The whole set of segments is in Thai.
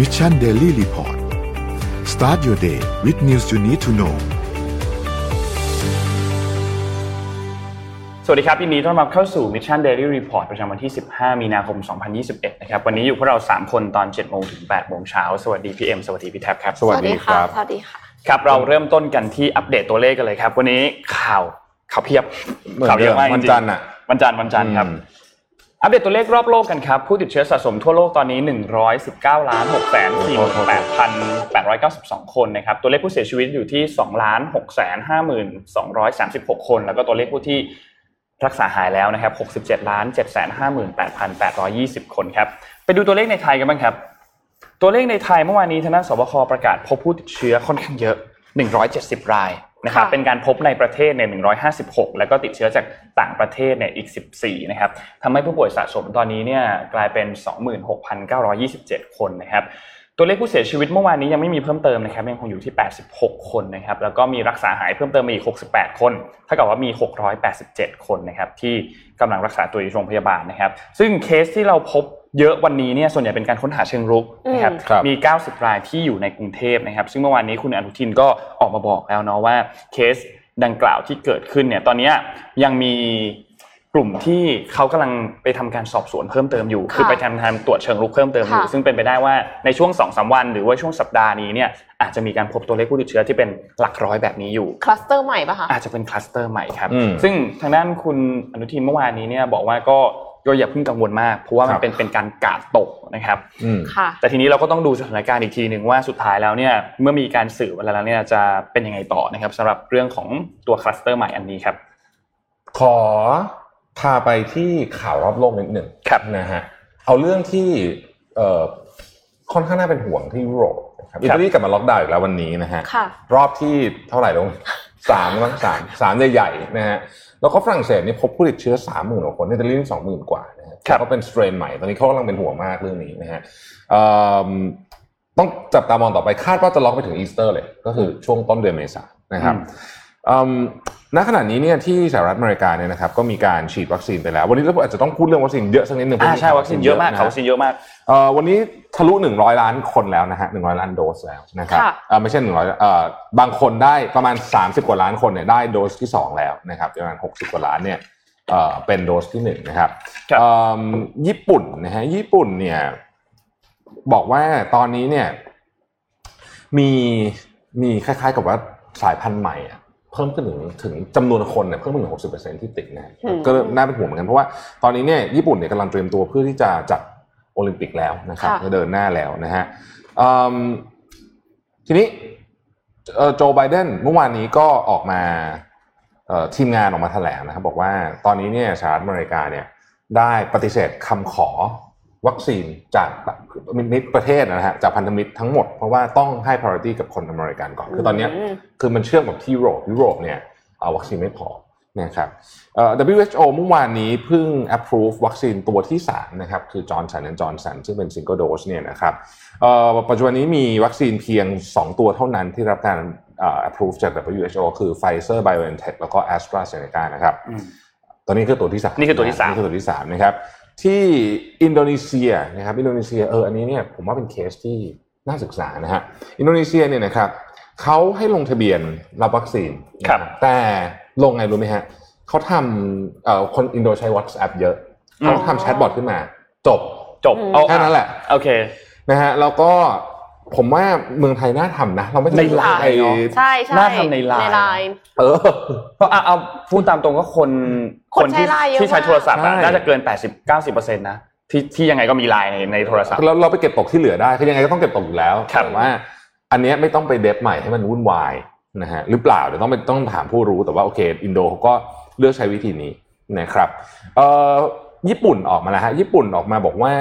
Mission Daily Report start your day with news you need to know สวัสดีครับยินดีต้อนรับเข้าสู่ Mission Daily Report ประจำวันที่ 15 มีนาคม 2021 นะครับ วันนี้อยู่พวกเรา 3 คนตอน 7 โมงถึง 8 โมงเช้า สวัสดีพี่เอ็ม สวัสดีพี่แท็บครับ สวัสดีครับ สวัสดีค่ะ ครับเราเริ่มต้นกันที่อัปเดตตัวเลขกันเลยครับ วันนี้ข่าวข่าวเพียบเหมือนข่าวเยอะมากเดิมวันจริงๆจันทร์อะวันจันทร์วันจันทร์ครับ อัปเดตตัวเลขรอบโลกกันครับ ผู้ติดเชื้อสะสมทั่วโลกตอนนี้ 119ล้าน6แสน48,892 คนนะครับ ตัวเลขผู้เสียชีวิตอยู่ที่ 2 ล้าน6แสน52,236 คน แล้วก็ตัวเลขผู้ที่รักษาหายแล้วนะครับ 67ล้าน7แสน58,820 คนครับ ไปดูตัวเลขในไทยกันบ้างครับ ตัวเลขในไทยเมื่อวานนี้ทางด้านสบคประกาศพบผู้ติดเชื้อค่อนข้างเยอะ 170 ราย นะครับค่ะเป็นการพบในประเทศเนี่ย156 แล้วก็ติดเชื้อจากต่างประเทศเนี่ยอีก 14 นะครับทำให้ผู้ป่วยสะสมตอนนี้เนี่ยกลายเป็น 26,927 คนนะครับตัวเลขผู้เสียชีวิตเมื่อวานนี้ยังไม่มีเพิ่มเติมนะครับยังคงอยู่ที่ 86 คนนะครับแล้วก็มีรักษาหายเพิ่มเติมมาอีก 68 คนเท่ากับว่ามี 687 คนนะครับที่กำลังรักษาตัวอยู่โรงพยาบาลนะครับ ซึ่งเคสที่เราพบ เยอะวันนี้เนี่ยส่วนใหญ่เป็นการค้นหาเชิงรุกนะครับอืมครับมี 90 รายที่อยู่ในกรุงเทพนะครับ ซึ่งเมื่อวานนี้คุณอนุทินก็ออกมาบอกแล้วเนาะว่าเคสดังกล่าวที่เกิดขึ้นเนี่ยตอนเนี้ยยังมีกลุ่มที่เขากำลังไปทำการสอบสวนเพิ่มเติมอยู่ค่ะคือไปทำการตรวจเชิงรุกเพิ่มเติมอยู่ค่ะซึ่งเป็นไปได้ว่าในช่วง2อสวัน หรือว่าช่วงสัปดาห์นี้เนี่ยอาจจะมีการพบตัวเลขผู้ติดเชื้อที่เป็นหลักร้อยแบบนี้อยู่คลัสเตอร์ใหม่ปะคะอาจจะเป็นคลัสเตอร์ใหม่ครับอืมซึ่งทางด้านคุณอนุทินเมื่อวานนี้เนี่ยบอกว่าก็ ก็อย่าเพิ่งกังวลมาก เพราะว่ามัคนรับเป็นเป็นการกาดตกนะครับอืมค่ะแต่ทีนี้เราก็ต้องดูสถานการณ์อีกทีหนึ่งว่าสุดท้ายแล้วเนี่ยเมื่อมีการสื่อมาแล้วเนี่ยจะเป็นยังไงต่อนะครับสำหรับเรื่องของตัวคลัสเตอร์ใหม่อันนี้ครับ ขอพาไปที่ข่าวรอบโลกนิดหนึ่งครับนะฮะเอาเรื่องที่เอ่อ ค่อนข้างน่าเป็นห่วงที่ยุโรปนะครับอิตาลีกลับมาล็อกดาวน์อีกแล้ววันนี้นะฮะค่ะรอบที่เท่าไหร่ลงสามมั้งสามสามใหญ่ๆนะฮะแล้วก็ฝรั่งเศสนี่พบผู้ติดเชื้อสามหมื่นกว่าคนอิตาลีสองหมื่นกว่านะฮะครับก็เป็นสเตรนใหม่ตอนนี้เขากำลังเป็นห่วงมากเรื่องนี้นะฮะเอิ่มต้องจับตามองต่อไปคาดว่าจะล็อกไปถึงอีสเตอร์เลย ก็คือช่วงต้นเดือนเมษายนนะครับอืม ณขณะนี้เนี่ยที่สหรัฐอเมริกาเนี่ยนะครับก็มีการฉีดวัคซีนไปแล้ว วันนี้เราอาจจะต้องพูดเรื่องวัคซีนเยอะสักนิดหนึ่งอ่าใช่เพราะวัคซีนเยอะมากนเขาวัคซีนเยอะมากเอ่อวันนี้ทะลุหนึ่งร้อยล้านคนแล้วนะฮะหนึ่งร้อยล้านโดสแล้วนะครับค่ะเอ่อไม่ใช่หนึ่งร้อยเอ่อบางคนได้ประมาณสามสิบกว่าล้านคนเนี่ยได้โดสที่สองแล้วนะครับประมาณหกสิบกว่าล้านเนี่ยเอ่อเป็นโดสที่หนึ่งนะครับครับเอิ่มญี่ปุ่นนะฮะญี่ปุ่นเนี่ยบอกว่าตอนนี้เนี่ยมีมีคล้ายๆกับว่าสายพันธุ์ใหม่อะ เพิ่มขึ้นถึงถึงจำนวนคนเนี่ยเพิ่มขึ้นถึงหกสิบเปอร์เซ็นที่ติดนะฮะอืมก็น่าเป็นห่วงเหมือนกันเพราะว่าตอนนี้เนี่ยญี่ปุ่นเนี่ยกำลังเตรียมตัวเพื่อที่จะจัดโอลิมปิกแล้วนะครับค่ะจะเดินหน้าแล้วนะฮะอืมทีนี้เอ่อโจไบเดนเมื่อวานนี้ก็ออกมาเอ่อทีมงานออกมาแถลงนะครับบอกว่าตอนนี้เนี่ยสหรัฐอเมริกาเนี่ยได้ปฏิเสธคำขอ วัคซีนจากมิตรประเทศนะฮะจากพันธมิตรทั้งหมด เพราะว่าต้องให้ priority กับคนอเมริกันก่อน คือตอนเนี้ยอืมคือมันเชื่อมกับที่ยุโรปยุโรปเนี่ยเอาวัคซีนไม่พอนะครับเอ่อ WHO เมื่อวานนี้เพิ่ง approve วัคซีนตัวที่ 3 นะครับ คือ Johnson Johnson ซึ่งเป็น single dose เนี่ยนะครับเอ่อปัจจุบันนี้มีวัคซีนเพียง 2 ตัวเท่านั้นที่รับการเอ่อ approve จาก WHO คือ Pfizer BioNTech แล้วก็ AstraZeneca นะครับอืมตัวนี้คือตัวที่สามนี่คือตัวที่สามนี่คือตัวที่สามนะครับ ที่อินโดนีเซียนะครับอินโดนีเซียเอออันนี้เนี่ยผมว่าเป็นเคสที่น่าศึกษานะฮะอินโดนีเซียเนี่ยนะครับเขาให้ลงทะเบียนรับวัคซีนครับแต่ลงไงรู้ไหมฮะเขาทำเอ่อคนอินโดใช้ WhatsApp เยอะเขาทำแชทบอทขึ้นมา จบจบอืมเอาแค่นั้นแหละโอเคนะฮะแล้วก็ ผมว่าเมืองไทยน่าทำนะ เราไม่จำเป็ในไลน์ไปเนอะใช่ใช่น่าทำในไลน์ในไลน์เออเพราะเอาเอาพูดตามตรงก็คนคนใช้ที่ไลน์เยอะที่ใช้มากโทรศัพท์อะใช่น่าจะเกิน 80-90%นะที่ที่ยังไงก็มีไลน์ในในโทรศัพท์เราเราไปเก็บตกที่เหลือได้คือยังไงก็ต้องเก็บตกอยู่แล้วครับแต่ว่า อันเนี้ยไม่ต้องไปเดฟใหม่ให้มันวุ่นวายนะฮะหรือเปล่าเดี๋ยวต้องไปต้องถามผู้รู้แต่ว่าโอเคอินโดเขาก็เลือกใช้วิธีนี้นะครับเอ่อ ญี่ปุ่นออกมาแล้วฮะญี่ปุ่นออกมาบอกว่า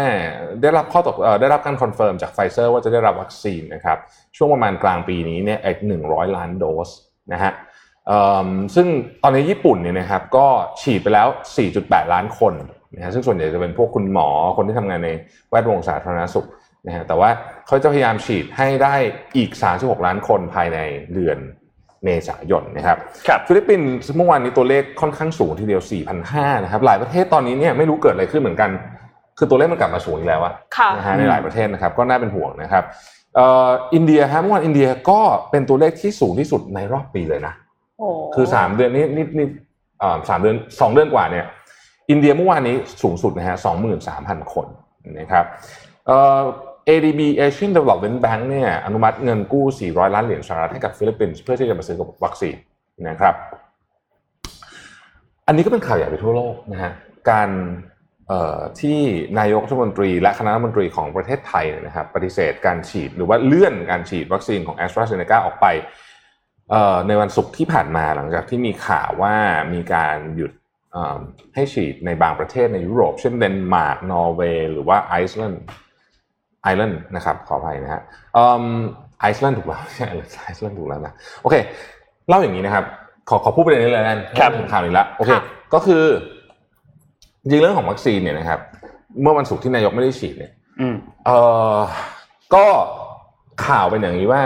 ได้รับข้อตกได้รับการ confirm จากไฟเซอร์ว่าจะได้รับวัคซีนนะครับช่วงประมาณกลางปีนี้เนี่ยอีกหนึ่งร้อยล้านโดสนะฮะซึ่งตอนนี้ญี่ปุ่นเนี่ยนะครับก็ฉีดไปแล้ว 4.8 ล้านคนนะฮะซึ่งส่วนใหญ่จะเป็นพวกคุณหมอคนที่ทำงานในแวดวงสาธารณสุขนะฮะแต่ว่าเขาจะพยายามฉีดให้ได้อีก 36 ล้านคนภายในเดือน เมษายนนะครับครับฟิลิปปินส์เมื่อวานนี้ตัวเลขค่อนข้างสูงทีเดียว 4,500นะครับหลายประเทศตอนนี้เนี่ยไม่รู้เกิดอะไรขึ้นเหมือนกัน คือตัวเลขมันกลับมาสูงอีกแล้วอะค่ะนะฮะในหลายประเทศนะครับก็น่าเป็นห่วงนะครับเอ่ออินเดียฮะเมื่อวานอินเดียก็เป็นตัวเลขที่สูงที่สุดในรอบปีเลยนะโอ้คือสามเดือนนี้นี่นี่เอ่อสามเดือนสองเดือนกว่าเนี่ย อินเดียเมื่อวานนี้สูงสุดนะฮะสองหมื่นสามพันคนนะครับเอ่อ ADB Asian Development Bank เนี่ยอนุมัติเงินกู้ 400 ล้านเหรียญสหรัฐให้กับฟิลิปปินส์เพื่อที่จะมาซื้อกับวัคซีนนะครับ อันนี้ก็เป็นข่าวใหญ่ไปทั่วโลกนะฮะการที่นายกรัฐมนตรีและคณะรัฐมนตรีของประเทศไทยนะครับปฏิเสธการฉีดหรือว่าเลื่อนการฉีดวัคซีนของ AstraZeneca ออกไปในวันศุกร์ที่ผ่านมาหลังจากที่มีข่าวว่ามีการหยุดให้ฉีดในบางประเทศในยุโรป เช่นเดนมาร์กนอร์เวย์หรือว่าไอซ์แลนด์ แลนด์นะครับขออภัยนะฮะไอซ์แลนด์ถูกแล้วไม่ใช่ไอซ์แลนด์ถูกแล้วนะโอเคเล่าอย่างนี้นะครับ ขอขอพูดประเด็นนี้เลยนะครับถึงข่าวนี้ละโอเคค่ะก็คือจริงเรื่องของวัคซีนเนี่ยนะครับ เมื่อวันศุกร์ที่นายกไม่ได้ฉีดเนี่ยอืมเออก็ข่าวเป็นอย่างนี้ว่า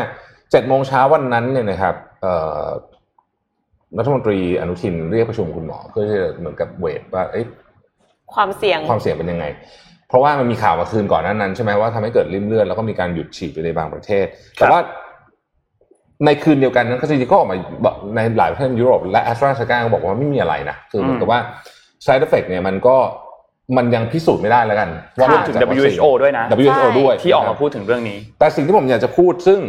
เจ็ดโมงเช้าวันนั้นเนี่ยนะครับเอ่อรัฐมนตรีอนุทินเรียกประชุมคุณหมอ เพื่อที่จะเหมือนกับเวทว่าเอ้ยความเสี่ยงความเสี่ยงเป็นยังไง เพราะว่ามันมีข่าวมาคืนก่อนหนั้นนั้นใช่ไหมว่าทำให้เกิดริมเลือดแล้วก็มีการหยุดฉีดไปในบางประเทศ แต่ว่าในคืนเดียวกันนั้นก็จริงๆก็ออกมาบอกในหลายประเทศยุโรปและแอสตราเซเนกาก็บอกว่าไม่มีอะไรนะคือเหมือนกับว่า side effect เนี่ยมันก็มันยังพิสูจน์ไม่ได้แล้วกันว่าค่ะมาถึงจากวัคซีน WHO ด้วยนะ WHO ด้วยที่ออกนะคมารับพูดถึงเรื่องนี้ แต่สิ่งที่ผมอยากจะพูดซึ่ง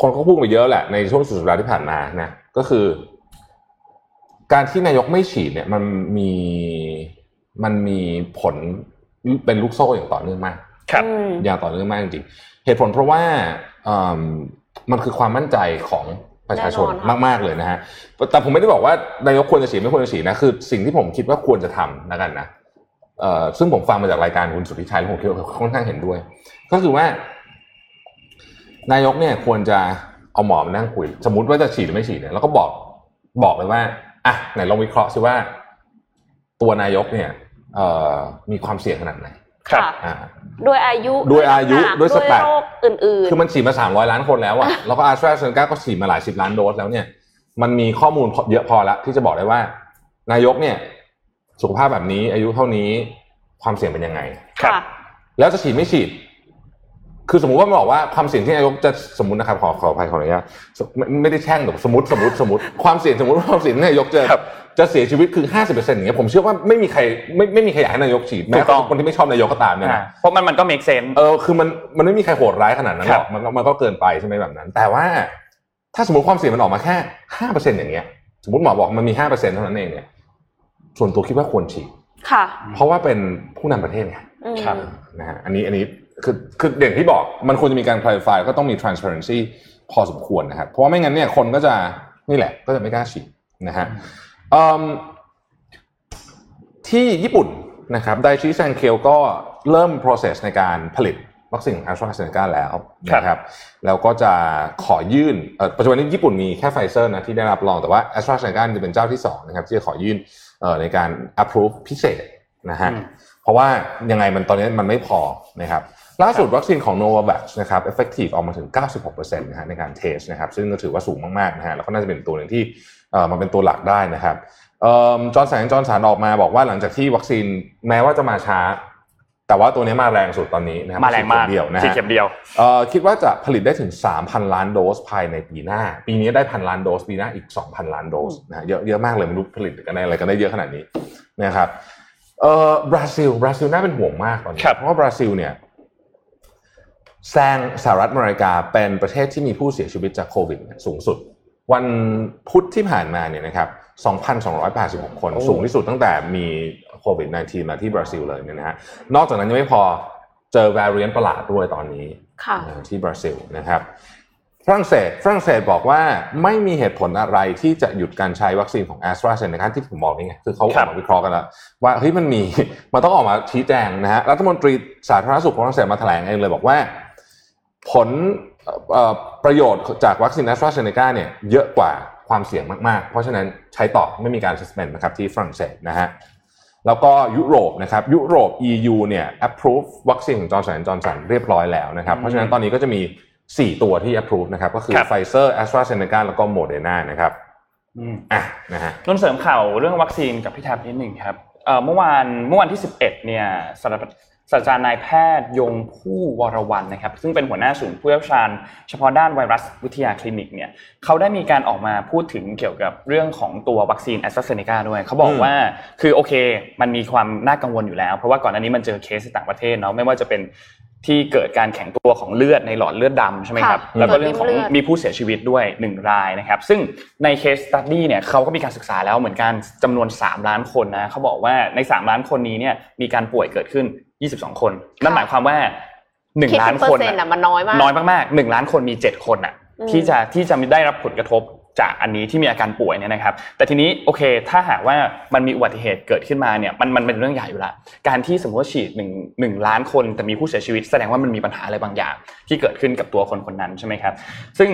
คนก็พูดไปเยอะแหละในช่วงสุดสัปดาห์ที่ผ่านมานะก็คือ การที่นายกไม่ฉีดเนี่ย มันมีมันมีผล เป็นลูกโซ่อย่างต่อเนื่องมาก ครับอืมอย่างต่อเนื่องมากจริงๆเหตุผลเพราะว่าอืมมันคือความมั่นใจของประชาชนแน่นอนค่ะมาก ๆ เลยนะฮะ แต่ผมไม่ได้บอกว่านายกควรจะฉีดไม่ควรจะฉีดนะ คือสิ่งที่ผมคิดว่าควรจะทำแล้วกันนะเอ่อซึ่งผมฟังมาจากรายการคุณสุทธิชัยแล้วผมคิดว่าค่อนข้างเห็นด้วย ก็คือว่า นายกเนี่ยควรจะเอาหมอมานั่งคุย สมมติว่าจะฉีดหรือไม่ฉีดเนี่ยแล้วก็บอกบอกเลยว่าอะไหนลองวิเคราะห์ซิว่า ตัวนายกเนี่ยเอ่อ มีความเสี่ยงขนาดไหนครับค่ะอ่าด้วยอายุด้วยอายุน้ำหนักด้วยสแตทโรคอื่นๆ คือมันฉีดมา300ล้านคนแล้วอะแล้วก็อา t ตราเซเนกาก็ฉีดมาหลายสิบล้านโดสแล้วเนี่ย มันมีข้อมูลเยอะพอแล้วที่จะบอกได้ว่า นายกเนี่ย สุขภาพแบบนี้อายุเท่านี้ความเสี่ยงเป็นยังไง ครับค่ะแล้วจะฉีดไม่ฉีด คือสมมุติว่ามันบอกว่าความเสี่ยงที่นายกจะสมมตินะครับขอขออภัยขออนุญาตไม่ไม่ได้แช่งแต่สมมติสมมติสมมติความเสี่ยงสมมติว่าความเสี่ยงที่นายกจะครับจะเสียชีวิตคือห้าสิบเปอร์เซ็นต์อย่างเงี้ยผมเชื่อว่าไม่มีใครไม่ไม่มีใครอยากให้นายกฉีดแม้ถูกต้องคนที่ไม่ชอบนายกก็ตามเนี่ยอ่านะเพราะมันมันก็ make sense เออคือมันมันไม่มีใครโหดร้ายขนาดนั้นหครัรบอกมันก็มันก็เกินไปใช่ไหมแบบนั้น แต่ว่าถ้าสมมติความเสี่ยงมันออกมาแค่ห้าเปอร์เซ็นต์อย่างเงี้ย สมมติหมอบอกมันมีห้าเปอร์เซ็นต์เท่านั้นเองเนี่ยส่วนตัวคิดว่าควรฉีดค่ะ เพราะว่าเป็นผู้นำประเทศไงอืมครับนะฮะอันนี้อันนี้ คือคืออย่างที่บอกมันควรจะมีการ clarify ก็ต้องมี transparency พอสมควรนะครับ เพราะว่าไม่งั้นเนี่ยคนก็จะนี่แหละก็จะไม่กล้าฉีดนะฮะอืมที่ญี่ปุ่นนะครับไดอิจิซังเคียวก็เริ่ม process ในการผลิตวัคซีนแอสตราเซเนกาแล้วนะครับแล้วก็จะขอยื่นเอ่อปัจจุบันนี้ญี่ปุ่นมีแค่ไฟเซอร์นะที่ได้รับรองแต่ว่าแอสตราเซเนกาจะเป็นเจ้าที่สองนะครับที่จะขอยื่นเอ่อในการ approve พิเศษนะฮะอืมเพราะว่ายังไงมันตอนนี้มันไม่พอนะครับ ล่าสุดวัคซีนของ Novavax นะครับ effective ออกมาถึง 96%นะฮะในการ test นะครับ ซึ่งก็ถือว่าสูงมากๆนะฮะแล้วก็น่าจะเป็นตัวหนึ่งที่เอ่อมาเป็นตัวหลักได้นะครับจอร์นสันจอร์นสันออกมาบอกว่าหลังจากที่วัคซีนแม้ว่าจะมาช้า แต่ว่าตัวนี้มาแรงสุดตอนนี้นะครับมาแรงมากฉีดเข็เดียวนะฉีดฮะเข็มเดียวเอ่อคิดว่าจะผลิตได้ถึง 3,000 ล้านโดสภายในปีหน้า ปีนี้ได้พันล้านโดสปีหน้าอีก 2,000 ล้านโดสนะฮะเยอะเยอะมากเลยไม่รู้ผลิตกันได้อะไรกันได้เยอะขนาดนี้นะครับเอ่อบราซิลบราซิลน่าเป็นห่วงมากตอนนี้ครับเพราะว่าบราซิลเนี่ย แซงสหรัฐอเมริกาเป็นประเทศที่มีผู้เสียชีวิตจากโควิดเนี่ยสูงสุด วันพุธที่ผ่านมาเนี่ยนะครับ 2,286 คนโอ้สูงที่สุดตั้งแต่มีโควิด -19 มาที่บราซิลเลยเนี่ยนะฮะ นอกจากนั้นยังไม่พอเจอ variant ประหลาดด้วยตอนนี้ค่ะเอ่อที่บราซิลนะครับ ฝรั่งเศส ฝรั่งเศสบอกว่าไม่มีเหตุผลอะไรที่จะหยุดการใช้วัคซีนของ AstraZeneca ที่ผมบอกนี่ไง คือเขาอครัอบกมาวิเคราะห์กันแล้ว ว่าเฮ้ยมันมี มันต้องออกมาชี้แจงนะฮะ รัฐมนตรีสาธารณสุขของฝรั่งเศสมาแถลงเองเลยบอกว่า ผลเอ่อเอ่อประโยชน์จากวัคซีน AstraZeneca เนี่ยเยอะกว่าความเสี่ยงมากๆ เพราะฉะนั้นใช้ต่อไม่มีการ suspend นะครับที่ฝรั่งเศสนะฮะแล้วก็ยุโรปนะครับยุโรป EU เนี่ย approve วัคซีนของจอร์นสันจอร์นสันเรียบร้อยแล้วนะครับอืมเพราะฉะนั้นตอนนี้ก็จะมี 4 ตัวที่ approve นะครับ ก็คือครับ Pfizer AstraZeneca แล้วก็ Moderna นะครับอืมอะนะฮะนนท์เสริมข่าวเรื่องวัคซีนกับพี่แท็บนิดหนึ่งครับเอ่อเมื่อวานเมื่อวันที่ 11เนี่ยสหรัฐ ศาสตราจารย์นายแพทย์ยง ภู่วรวรรณนะครับ ซึ่งเป็นหัวหน้าศูนย์ผู้เชี่ยวชาญ เฉพาะด้านไวรัสวิทยาคลินิกเนี่ยเขาได้มีการออกมาพูดถึงเกี่ยวกับเรื่องของตัววัคซีนแอสตราเซเนกาด้วย เขาบอกว่าคือโอเค มันมีความน่ากังวลอยู่แล้ว เพราะว่าก่อนหน้านี้มันเจอเคสในต่างประเทศเนาะไม่ว่าจะเป็นที่เกิดการแข็งตัวของเลือดในหลอดเลือดดำใช่ไหมครับค่ะแล้วก็เรื่องของหลอดเลือดมีผู้เสียชีวิตด้วยหนึ่งรายนะครับ ซึ่งในเคสตัดดี้เนี่ยเขาก็มีการศึกษาแล้วเหมือนกันจำนวน 3 ล้านคนนะเขาบอกว่าใน 3 ล้านคนนี้เนี่ยมีการป่วยเกิดขึ้น 22คน นั่นหมายความว่าคิด1ล้านเป็นเปอคร์นเซ็นต์น่ะอะมันน้อยมากน้อยมากๆหนึ่งล้านคนมีเจ็ดคนอะอืมที่จะที่จะได้รับผลกระทบจากอันนี้ที่มีอาการป่วยเนี่ยนะครับ แต่ทีนี้โอเค ถ้าหากว่ามันมีอุบัติเหตุเกิดขึ้นมาเนี่ยมันมันเป็นเรื่องใหญ่อยู่ละการที่สมมติว่าฉีดหนึ่งหนึ่งล้านคนแต่มีผู้เสียชีวิต แสดงว่ามันมีปัญหาอะไรบางอย่าง ที่เกิดขึ้นกับตัวคนคนนั้นใช่ไหมครับ ซึ่ง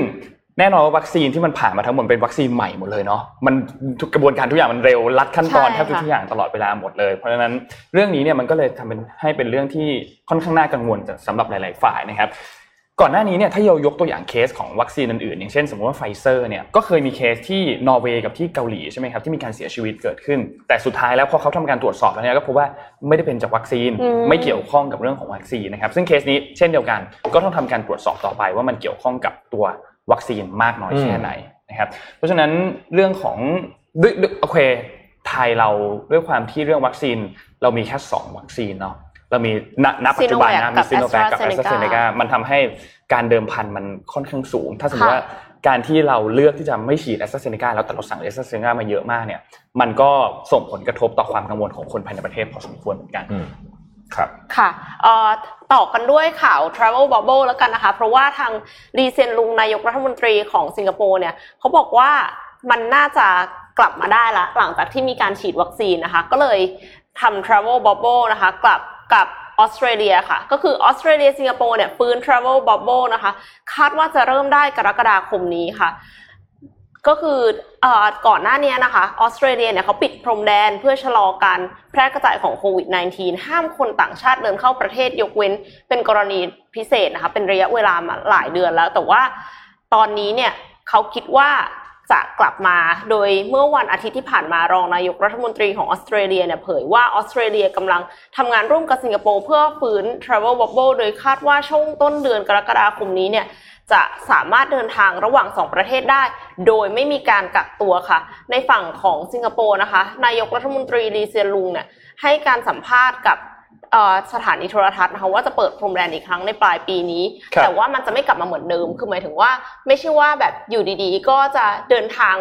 แน่นอนว่าวัคซีนที่มันผ่านมาทั้งหมดเป็นวัคซีนใหม่หมดเลยเนาะมันทุกกระบวนการทุกอย่างมันเร่งรัดขั้นตอนใช่แทบทุกค่ะอย่างตลอดเวลาหมดเลยเพราะฉะนั้นเรื่องนี้เนี่ยมันก็เลยทำเป็นให้เป็นเรื่องที่ค่อนข้างน่ากังวลสำหรับหลาย ๆ ฝ่ายนะครับก่อนหน้านี้เนี่ยถ้าเรายกตัวอย่างเคสของวัคซีนอื่นๆอย่างเช่นสมมติว่าไฟเซอร์เนี่ยก็เคยมีเคสที่นอร์เวย์กับที่เกาหลีใช่ไหมครับที่มีการเสียชีวิตเกิดขึ้น แต่สุดท้ายแล้วพอเขาทำการตรวจสอบแล้วเนี่ยก็พบว่าไม่ได้เป็นจากวัคซีนอืมไม่เกี่ยวข้องกับเรื่องของวัคซีนนะครับซึ่งเคสนี้เช่นเดียวกันก็ต้องทำการตรวจสอบต่อไปว่ามันเกี่ยวข้องกับตัว วัคซีนมากน้อยแค่ไหนนะครับ เพราะฉะนั้นเรื่องของด้วยด้วยโอเคไทยเราด้วยความที่เรื่องวัคซีนเรามีแค่สองวัคซีนเนาะเรามีณณปัจจุบันนะ Sinovac มีซีโนแวคกับแอสตราเซเน AstraZeneca กามันทำให้การเดิมพันมันค่อนข้างสูง ถ้าสมมติค่ะว่าการที่เราเลือกที่จะไม่ฉีดแอสตราเซเนกาแล้วแต่เราสั่งแอสตราเซเนกามาเยอะมากเนี่ย มันก็ส่งผลกระทบต่อความกังวลของคนภายในประเทศพอสมควรเหมือนกันอืม ครับค่ะเอ่อต่อกันด้วยข่าว Travel Bubble แล้วกันนะคะ เพราะว่าทางรีเซนลุงนายกรัฐมนตรีของสิงคโปร์เนี่ยเขาบอกว่ามันน่าจะกลับมาได้ละ หลังจากที่มีการฉีดวัคซีนนะคะ ก็เลยทำ Travel Bubble นะคะ กลับกับออสเตรเลียค่ะ ก็คือออสเตรเลียสิงคโปร์เนี่ยฟื้น Travel Bubble นะคะ คาดว่าจะเริ่มได้กรกฎาคมนี้ค่ะ ก็คือเอ่อก่อนหน้านี้นะคะออสเตรเลียเนี่ยเขาปิดพรมแดนเพื่อชะลอการแพร่กระจายของโควิด -19 ห้ามคนต่างชาติเดินเข้าประเทศยกเว้นเป็นกรณีพิเศษนะคะเป็นระยะเวลามาหลายเดือนแล้ว แต่ว่าตอนนี้เนี่ยเขาคิดว่าจะกลับมาโดยเมื่อวันอาทิตย์ที่ผ่านมารองนายกรัฐมนตรีของออสเตรเลียเนี่ยเผยว่าออสเตรเลียกำลังทำงานร่วมกับสิงคโปร์เพื่อฟื้น Travel Bubble โดยคาดว่าช่วงต้นเดือนกรกฎาคมนี้เนี่ย จะสามารถเดินทางระหว่างสองประเทศได้ โดยไม่มีการกักตัวค่ะ ในฝั่งของสิงคโปร์นะคะ นายกรัฐมนตรีลีเซียนลุงเนี่ยให้การสัมภาษณ์กับเอ่อสถานีโทรทัศน์นะคะว่าจะเปิดพรมแดนอีกครั้งในปลายปีนี้ครับแต่ว่ามันจะไม่กลับมาเหมือนเดิม คือหมายถึงว่า ไม่ใช่ว่าแบบอยู่ดีๆ ก็จะเดินทาง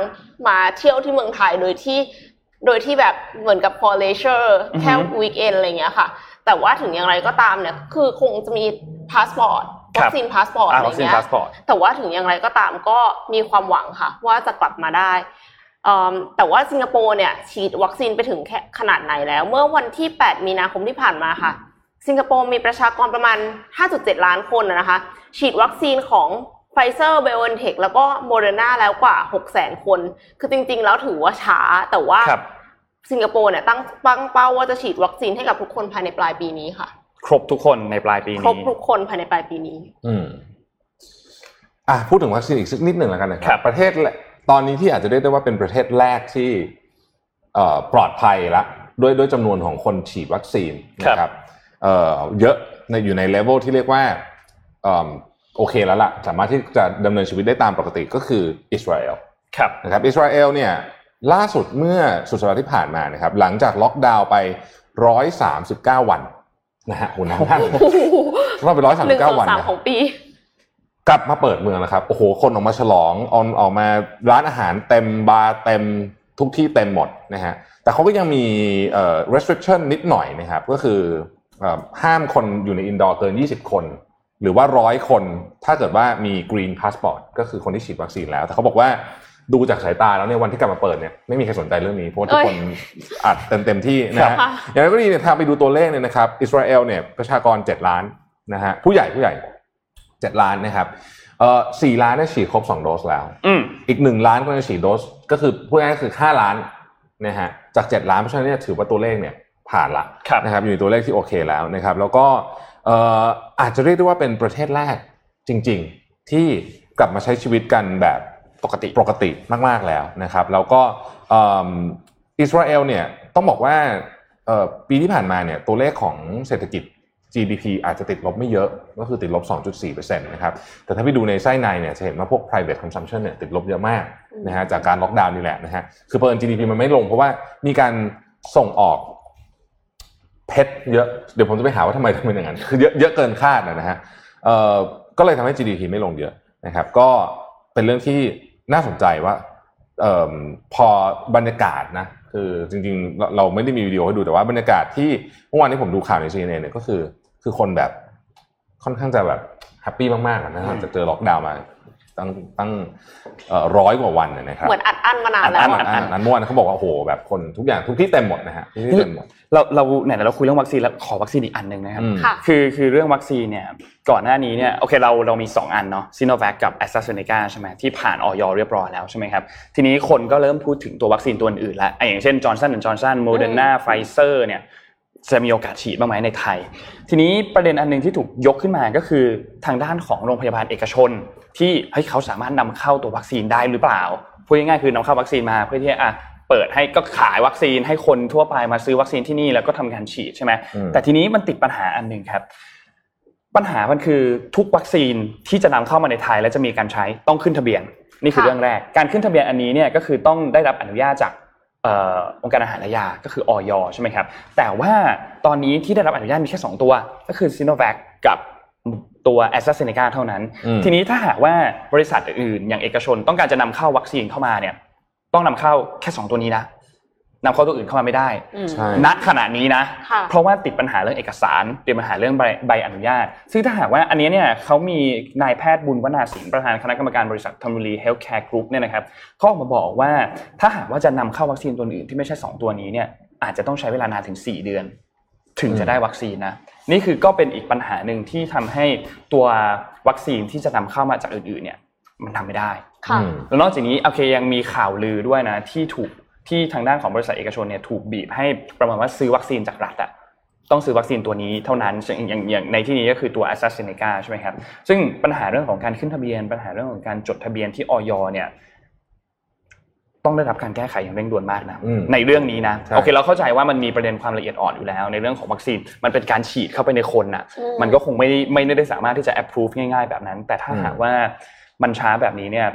มาเที่ยวที่เมืองไทยโดยที่โดยที่แบบเหมือนกับ for leisure แค่วีคเอนอะไรอย่างเงี้ยค่ะ แต่ว่าถึงอย่างไรก็ตามเนี่ย คือคงจะมีพาสปอร์ตครับ วัคซีนพาสปอร์ตอ่าอะไรวัคซีนเงี้ยพาสปอร์ตแต่ว่าถึงอย่างไรก็ตามก็มีความหวังค่ะ ว่าจะกลับมาได้เอิ่มแต่ว่าสิงคโปร์เนี่ยฉีดวัคซีนไปถึงแค่ขนาดไหนแล้ว เมื่อวันที่ 8 มีนาคมที่ผ่านมาค่ะ สิงคโปร์มีประชากรประมาณ 5.7 ล้านคนนะนะคะ ฉีดวัคซีนของไฟเซอร์ไบออนเทคแล้วก็โมเดอร์นาแล้วกว่า 600,000 คน คือจริง ๆ แล้วถือว่าช้าแต่ว่าครับสิงคโปร์เนี่ยตั้งตั้งเป้าว่าจะฉีดวัคซีนให้กับทุกคนภายในปลายปีนี้ค่ะ ครบทุกคนในปลายปีครบนี้ทุกคนภายในปลายปีนี้ อืมอะพูดถึงวัคซีนอีกสักนิดหนึ่งแล้วกันนะคครัรับบประเทศแรกตอนนี้ที่อาจจะเรียกได้ว่าเป็นประเทศแรกที่เอ่อปลอดภัยละด้วยด้วยจำนวนของคนฉีดวัคซีนนะครับเอ่อเยอะในอยู่ในเลเวลที่เรียกว่าเอิ่มโอเคแล้วล่ะ สามารถที่จะดำเนินชีวิตได้ตามปกติก็คืออิสราเอลครับนะครับอิสราเอลเนี่ยล่าสุดเมื่อสุดสัปดาห์ที่ผ่านมานะครับหลังจากล็อกดาวน์ไป 139 วัน นะฮะโหนานมากเลยนะรอบไปหนึ่งสอง139วันสามนะของปี กลับมาเปิดเมืองแล้วครับ โอ้โห คนออกมาฉลองออนออกมาร้านอาหารเต็มบาร์เต็มทุกที่เต็มหมดนะฮะ แต่เขาก็ยังมีเอ่อ restriction นิดหน่อยนะครับ ก็คือเอ่อห้ามคนอยู่ใน indoor เกิน 20 คน หรือว่าร้อยคน ถ้าเกิดว่ามี green passport ก็คือคนที่ฉีดวัคซีนแล้ว แต่เขาบอกว่า ดูจากสายตาแล้วเนี่ยวันที่กลับมาเปิดเนี่ยไม่มีใครสนใจเรื่องนี้เพราะว่าทุกคนอัดเต็มเต็มที่นะฮะค่ะอย่างไรก็ดีเนี่ยถ้าไปดูตัวเลขเนี่ยนะครับอิสราเอลเนี่ยประชากร 7 ล้านนะฮะผู้ใหญ่ผู้ใหญ่ 7 ล้านนะครับเอ่อสี่ล้านได้ฉีดครบ2โดสแล้วอืมอีก1ล้านก็จะฉีดโดส ก็คือพูดง่ายๆคือ5ล้านนะฮะจาก7ล้านเพราะฉะนั้นเนี่ยถือว่าตัวเลขเนี่ยผ่านละครับนะครับอยู่ในตัวเลขที่โอเคแล้วนะครับ แล้วก็เอ่ออาจจะเรียกได้ว่าเป็นประเทศแรกจริง ๆ ที่กลับมาใช้ชีวิตกันแบบ ปกติปกติมากๆแล้วนะครับ แล้วก็อิสราเอลเนี่ยต้องบอกว่าปีที่ผ่านมาเนี่ยตัวเลขของเศรษฐกิจ GDP อาจจะติดลบไม่เยอะ ก็คือติดลบ 2.4%นะครับ แต่ถ้าไปดูในไส้ในเนี่ยจะเห็นว่าพวก private consumption เนี่ยติดลบเยอะมากนะฮะจากการล็อกดาวน์นี่แหละนะฮะ คือเปิด GDP มันไม่ลงเพราะว่ามีการส่งออกเพชรเยอะ เดี๋ยวผมจะไปหาว่าทำไมถึงเป็นอย่างนั้น คือเยอะเยอะเกินคาดนะฮะก็เลยทำให้ GDP ไม่ลงเยอะนะครับ ก็เป็นเรื่องที่ น่าสนใจว่าเอ่อพอบรรยากาศนะคือจริงๆเราไม่ได้มีวิดีโอให้ดูแต่ว่าบรรยากาศที่เมื่อวานที่ผมดูข่าวใน CNN เนี่ยก็คือ คือคนแบบค่อนข้างจะแบบแฮปปี้มากๆนะฮะจะเจอล็อกดาวน์มา ตั้งตั้งร้อยกว่าวันนะครับเหมือนอัดอั้นมานานแล้วอันอะอันอันเมื่อวานเขาบอกว่าโอ้โหแบบคนทุกอย่างทุกที่เต็มหมดนะฮะทุกที่เต็มหมดเราเราไหนๆเราคุยเรื่องวัคซีนแล้วขอวัคซีนอีกอันหนึ่งนะครับอืมค่ะคือคือเรื่องวัคซีนเนี่ยก่อนหน้านี้เนี่ยโอเคเราเรามี 2 อันเนาะซีโนแวคกับแอสตราเซเนกาใช่ไหมที่ผ่านอย.เรียบร้อยแล้วใช่ไหมครับทีนี้คนก็เริ่มพูดถึงตัววัคซีนตัวอื่นแล้วอะอย่างเช่นจอร์นสันจอร์นสันโมเดอร์นาไฟเซอร์เนี่ยจะมีโอกาสฉีดบ้างไหมในไทย ทีนี้ประเด็นอันหนึ่งที่ถูกยกขึ้นมาก็คือทางด้านของโรงพยาบาลเอกชน ที่เฮ้ยเขาสามารถนำเข้าตัววัคซีนได้หรือเปล่าพูดง่ายๆคือนำเข้าวัคซีนมาเพื่อที่อะเปิดให้ก็ขายวัคซีนให้คนทั่วไปมาซื้อวัคซีนที่นี่แล้วก็ทำการฉีดใช่ไหมอืมแต่ทีนี้มันติดปัญหาอันหนึ่งครับ ปัญหามันคือทุกวัคซีนที่จะนำเข้ามาในไทยและจะมีการใช้ต้องขึ้นทะเบียน นี่คือค่ะเรื่องแรก การขึ้นทะเบียนอันนี้เนี่ยก็คือต้องได้รับอนุญาตจากเอ่อองค์การอาหารและยาก็คือออยใช่ไหมครับแต่ว่าตอนนี้ที่ได้รับอนุญาตมีแค่ 2 ตัว ก็คือซีโนแวคกับ ตัวแอสตราเซเนกาเท่านั้นอืมทีนี้ถ้าหากว่าบริษัทอื่นๆอย่างเอกชนต้องการจะนำเข้าวัคซีนเข้ามาเนี่ย ต้องนำเข้าแค่2ตัวนี้นะนำเข้าตัวอื่นเข้ามาไม่ได้อืมใช่ณขณะนี้นะค่ะเพราะว่าติดปัญหาเรื่องเอกสารติดปัญหาเรื่องใบใบอนุญาต ซึ่งถ้าหากว่าอันนี้เนี่ยเขามีนายแพทย์บุญวนาสิงห์ประธานคณะกรรมการบริษัทธนบุรีเฮลท์แคร์กรุ๊ปเนี่ยนะครับเขาออกมาบอกว่าถ้าหากว่าจะนำเข้าวัคซีนตัวอื่นที่ไม่ใช่ 2 ตัวนี้เนี่ยอาจจะต้องใช้เวลานานถึง 4 เดือน ถึงจะได้วัคซีนนะนี่คือก็เป็นอีกปัญหาหนึ่งที่ทำให้ตัววัคซีนที่จะนำเข้ามาจากอื่นๆเนี่ยมันทำไม่ได้ค่ะอืมแล้วนอกจากนี้โอเคยังมีข่าวลือด้วยนะที่ถูกที่ทางด้านของบริษัทเอกชนเนี่ยถูกบีบให้ประมาณว่าซื้อวัคซีนจากรัฐอะต้องซื้อวัคซีนตัวนี้เท่านั้นซึ่งอย่างอย่างในที่นี้ก็คือตัว a s t r a z เซ e c a ใช่ไหมครับซึ่งปัญหาเรื่องของการขึ้นทะเบียน ปัญหาเรื่องของการจดทะเบียนที่ออยเนี่ย ต้องได้รับการแก้ไขอย่างเร่งด่วนมากนะอืมในเรื่องนี้นะใช่โอเคเราเข้าใจว่ามันมีประเด็นความละเอียดอ่อนอยู่แล้ว ในเรื่องของวัคซีนมันเป็นการฉีดเข้าไปในคนน่ะอืมมันก็คงไม่ได้ไม่ได้สามารถที่จะ approve ง่ายๆแบบนั้น แต่ถ้าอืมหากว่ามันช้าแบบนี้เนี่ย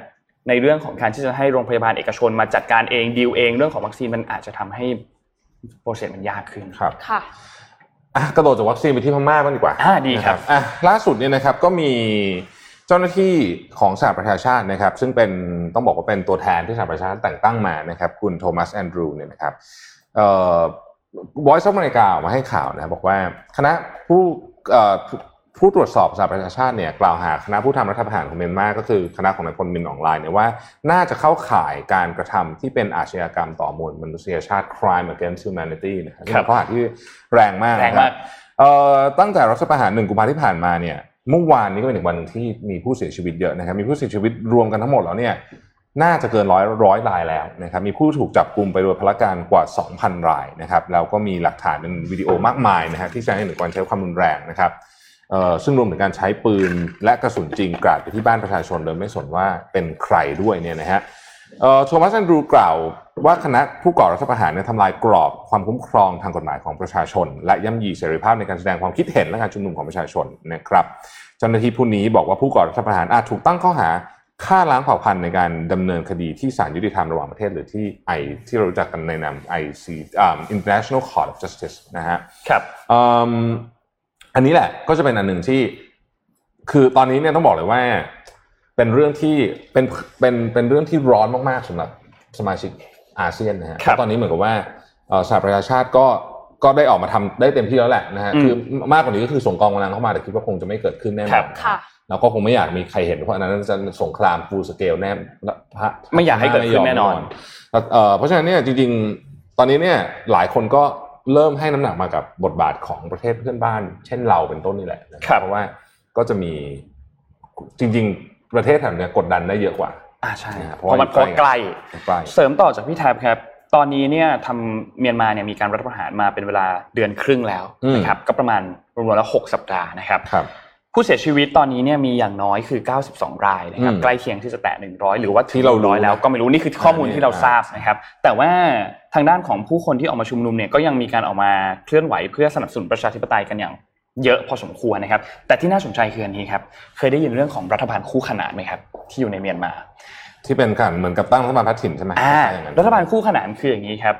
ในเรื่องของการที่จะให้โรงพยาบาลเอกชนมาจัดการเองดีลเองเรื่องของวัคซีนมันอาจจะทำให้โปรเซสมันยากขึ้นครับค่ะอะกระโดดจากวัคซีนไปที่พม่าบ้างดีกว่าอ่าดีครับนะอะล่าสุดเนี่ยนะครับก็มีเจ้าหน้าที่ของสหประชาชาตินะครับ ซึ่งเป็นต้องบอกว่าเป็นตัวแทนที่สหประชาชาติแต่งตั้งมานะครับ คุณโทมัสแอนดรูเนี่ยนะครับเอ่อ Voice of America ออกมาให้ข่าวนะบอกว่าคณะผู้เอ่อผู้ผู้ตรวจสอบสหประชาชาติเนี่ยกล่าวหาคณะผู้ทำรัฐประหารของเมียนมาก็คือคณะของนายพลมินออนไลน์เนี่ยว่า น่าจะเข้าข่ายการกระทำที่เป็นอาชญากรรมต่อมวลมนุษยชาติ crime against humanity นะครับซึ่งเป็นข้อหาที่แรงมากแรงนะคมารักบเอ่อตั้งแต่รัฐประหารหนึ่งกุมภาพันธ์ที่ผ่านมาเนี่ย เมื่อวานนี้ก็เป็นอีกวันหนึ่งที่มีผู้เสียชีวิตเยอะนะครับ มีผู้เสียชีวิตรวมกันทั้งหมดแล้วเนี่ยน่าจะเกินร้อยร้อยรายแล้วนะครับ มีผู้ถูกจับกลุ่มไปโดยพลการกว่า 2,000 รายนะครับ แล้วก็มีหลักฐานเป็นวิดีโอมากมายนะฮะที่แสดงให้เห็นถึงการใช้ความรุนแรงนะครับเอ่อซึ่งรวมถึงการใช้ปืนและกระสุนจริงกราดไปที่บ้านประชาชนโดยไม่สนว่าเป็นใครด้วยเนี่ยนะฮะเอ่อโทมัสแอนดรูกล่าว ว่าคณะผู้ก่อรัฐประหารเนี่ยทำลายกรอบความคุ้มครองทางกฎหมายของประชาชน และย่ำยีเสรีภาพในการแสดงความคิดเห็นและการชุมนุมของประชาชนนะครับเจ้าหน้าที่ผู้นี้บอกว่าผู้ก่อรัฐประหารอาจถูกตั้งข้อหาฆ่าล้างเผ่าพันธุ์ในการดำเนินคดีที่ศาลยุติธรรมระหว่างประเทศหรือที่ไอที่เรารู้จักกันในนาม IC อ่า International Court of Justice นะฮะครับอืมอันนี้แหละก็จะเป็นอันหนึ่งที่ คือตอนนี้เนี่ยต้องบอกเลยว่า เป็นเรื่องที่เป็นเป็นเป็นเรื่องที่ร้อนมากๆสำหรับสมาชิก อาเซียนนะฮะครับตอนนี้เหมือนกับว่าเอ่อสหประชาชาติก็ก็ได้ออกมาทำได้เต็มที่แล้วแหละนะฮะอืมคือมากกว่านี้ก็คือส่งกองกำลังเข้ามาแต่คิดว่าคงจะไม่เกิดขึ้นแน่นครัอนบค่ะแล้วก็คงไม่อยากมีใครเห็นเพราะอันนั้นจะสงครามฟูลสเกลแน่พระไม่อยากให้เกิดขึ้นแน่นอนเอ่อเพราะฉะนั้นเนี่ยจริง ๆ ตอนนี้เนี่ยหลายคนก็เริ่มให้น้ำหนักมากับบทบาทของประเทศเพื่อนบ้าน เช่นเราเป็นต้นนี่แหละนะครับเพราะว่าก็จะมีจริง ๆ ประเทศแถบเนี้ยกดดันได้เยอะกว่า อ่าใช่นะครับเพราะมันเพราะว่าอยู่ใกล้ใกล้เสริมต่อจากพี่แท็บครับตอนนี้เนี่ยทำเมียนมาเนี่ยมีการรัฐประหารมาเป็นเวลาเดือนครึ่งแล้วนะครับก็ประมาณรวมๆแล้วหกสัปดาห์นะครับครับผู้เสียชีวิตตอนนี้เนี่ยมีอย่างน้อยคือ 92 รายนะครับอืมใกล้เคียงที่จะแตะ 100 หรือว่าถึงที่เรารู้ร้อยแล้วก็ไม่รู้นี่คือข้อมูลที่เราทราบนะครับ แต่ว่าทางด้านของผู้คนที่ออกมาชุมนุมเนี่ยก็ยังมีการออกมาเคลื่อนไหวเพื่อสนับสนุนประชาธิปไตยกันอย่าง เยอะพอสมควรนะครับ แต่ที่น่าสนใจคืออันนี้ครับ เคยได้ยินเรื่องของรัฐบาลคู่ขนานไหมครับ ที่อยู่ในเมียนมา ที่เป็นการเหมือนกับตั้งรัฐบาลพัฒถิ่นใช่ไหมอ่าใช่อย่างนั้นรัฐบาลคู่ขนานคืออย่างนี้ครับ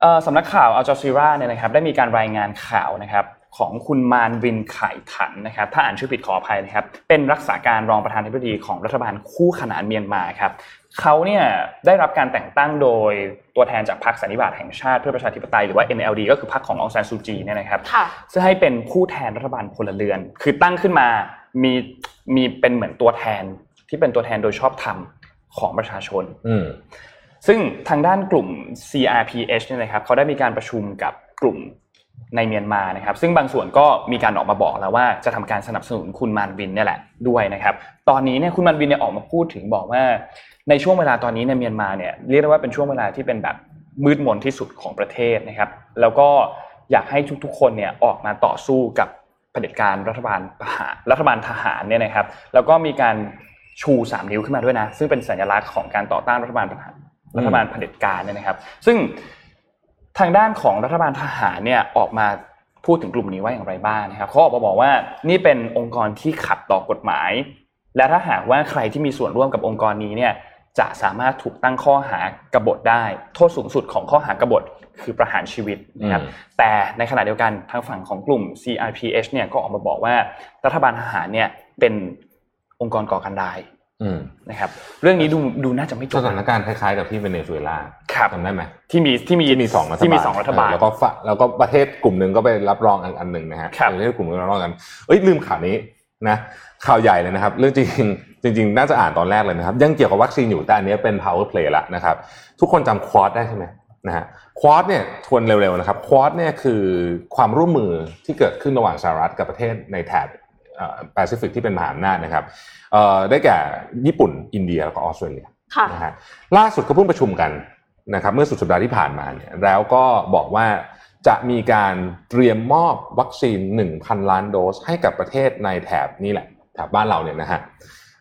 เอ่อสำนักข่าวอัลจ z ซีราเนี่ยนะครับได้มีการรายงานข่าวนะครับ ของคุณมานวินไข่ถันนะครับถ้าอ่านชื่อผิดขออภัยนะครับ เป็นรักษาการรองประธานาธิบดีของรัฐบาลคู่ขนานเมียนมาครับเขาเนี่ยได้รับการแต่งตั้งโดยตัวแทนจากพรรคสันนิบาตแห่งชาติเพื่อประชาธิปไตยหรือว่า NLD ก็คือพรรคขององซานซูจีเนี่ยนะครับค่ะซึ่งให้เป็นผู้แทนรัฐบาลพลเรือน คือตั้งขึ้นมามีมีเป็นเหมือนตัวแทนที่เป็นตัวแทนโดยชอบธรรมของประชาชนอืมซึ่งทางด้านกลุ่ม CRPH เนี่ยนะครับเขาได้มีการประชุมกับกลุ่ม ในเมียนมานะครับ ซึ่งบางส่วนก็มีการออกมาบอกแล้วว่าจะทำการสนับสนุนคุณมานวินเนี่ยแหละด้วยนะครับ ตอนนี้เนี่ยคุณมานวินเนี่ยออกมาพูดถึงบอกว่า ในช่วงเวลาตอนนี้ในเมียนมาเนี่ยเรียกได้ว่าเป็นช่วงเวลาที่เป็นแบบมืดมนที่สุดของประเทศนะครับ แล้วก็อยากให้ทุกๆคนเนี่ยออกมาต่อสู้กับเผด็จการรัฐบาลทหารรัฐบาลทหารเนี่ยนะครับ แล้วก็มีการชูสามนิ้วขึ้นมาด้วยนะ ซึ่งเป็นสัญลักษณ์ของการต่อต้านรัฐบาลทหารรัฐบาลเผด็จการเนี่ยนะครับ ซึ่ง ทางด้านของรัฐบาลทหารเนี่ยออกมาพูดถึงกลุ่มนี้ว่าอย่างไรบ้างนะครับเขาออกมาบอกว่านี่เป็นองค์กรที่ขัดต่อกฎหมาย และถ้าหากว่าใครที่มีส่วนร่วมกับองค์กรนี้เนี่ยจะสามารถถูกตั้งข้อหากบฏได้ โทษสูงสุดของข้อหากบฏคือประหารชีวิตนะครับอืมแต่ในขณะเดียวกันทางฝั่งของกลุ่ม CRPH เนี่ยก็ออกมาบอกว่ารัฐบาลทหารเนี่ยเป็นองค์กรก่อการร้ายอืม นะครับเรื่องนี้ดูดูน่าจะไม่จสบถานการณ์คล้ายๆกับที่เวเนซุเอลาครับจำได้ไหมที่มีที่มีที่มีสองรัฐบาลที่มีสองรัฐบาลเแล้วก็ฝะแล้วก็ประเทศกลุ่มหนึ่งก็ไปรับรองอันอันหนึ่งนะฮะครับประเทศกลุ่มหนึงรับรองกันเอ้ยลืมข่าวนี้นะข่าวใหญ่เลยนะครับ เรื่องจริงจริง ๆ น่าจะอ่านตอนแรกเลยนะครับ ยังเกี่ยวกับวัคซีนอยู่แต่อันนี้เป็น power play ละนะครับ ทุกคนจำควอดได้ใช่ไหมนะฮะควอดเนี่ยทวนเร็วๆนะครับควอดเนี่ยคือความร่วมมือที่เกิดขึ้นระหว่างสหรัฐกับประเทศในแถบ แปซิฟิกที่เป็นมหาอำนาจนะครับเอ่อได้แก่ญี่ปุ่น อินเดียแล้วก็ออสเตรเลียค่ะนะฮะล่าสุดก็เพิ่งประชุมกันนะครับเมื่อสุดสัปดาห์ที่ผ่านมาเนี่ยแล้วก็บอกว่าจะมีการเตรียมมอบวัคซีน 1,000 ล้านโดส ให้กับประเทศในแถบนี้แหละแถบบ้านเราเนี่ยนะฮะ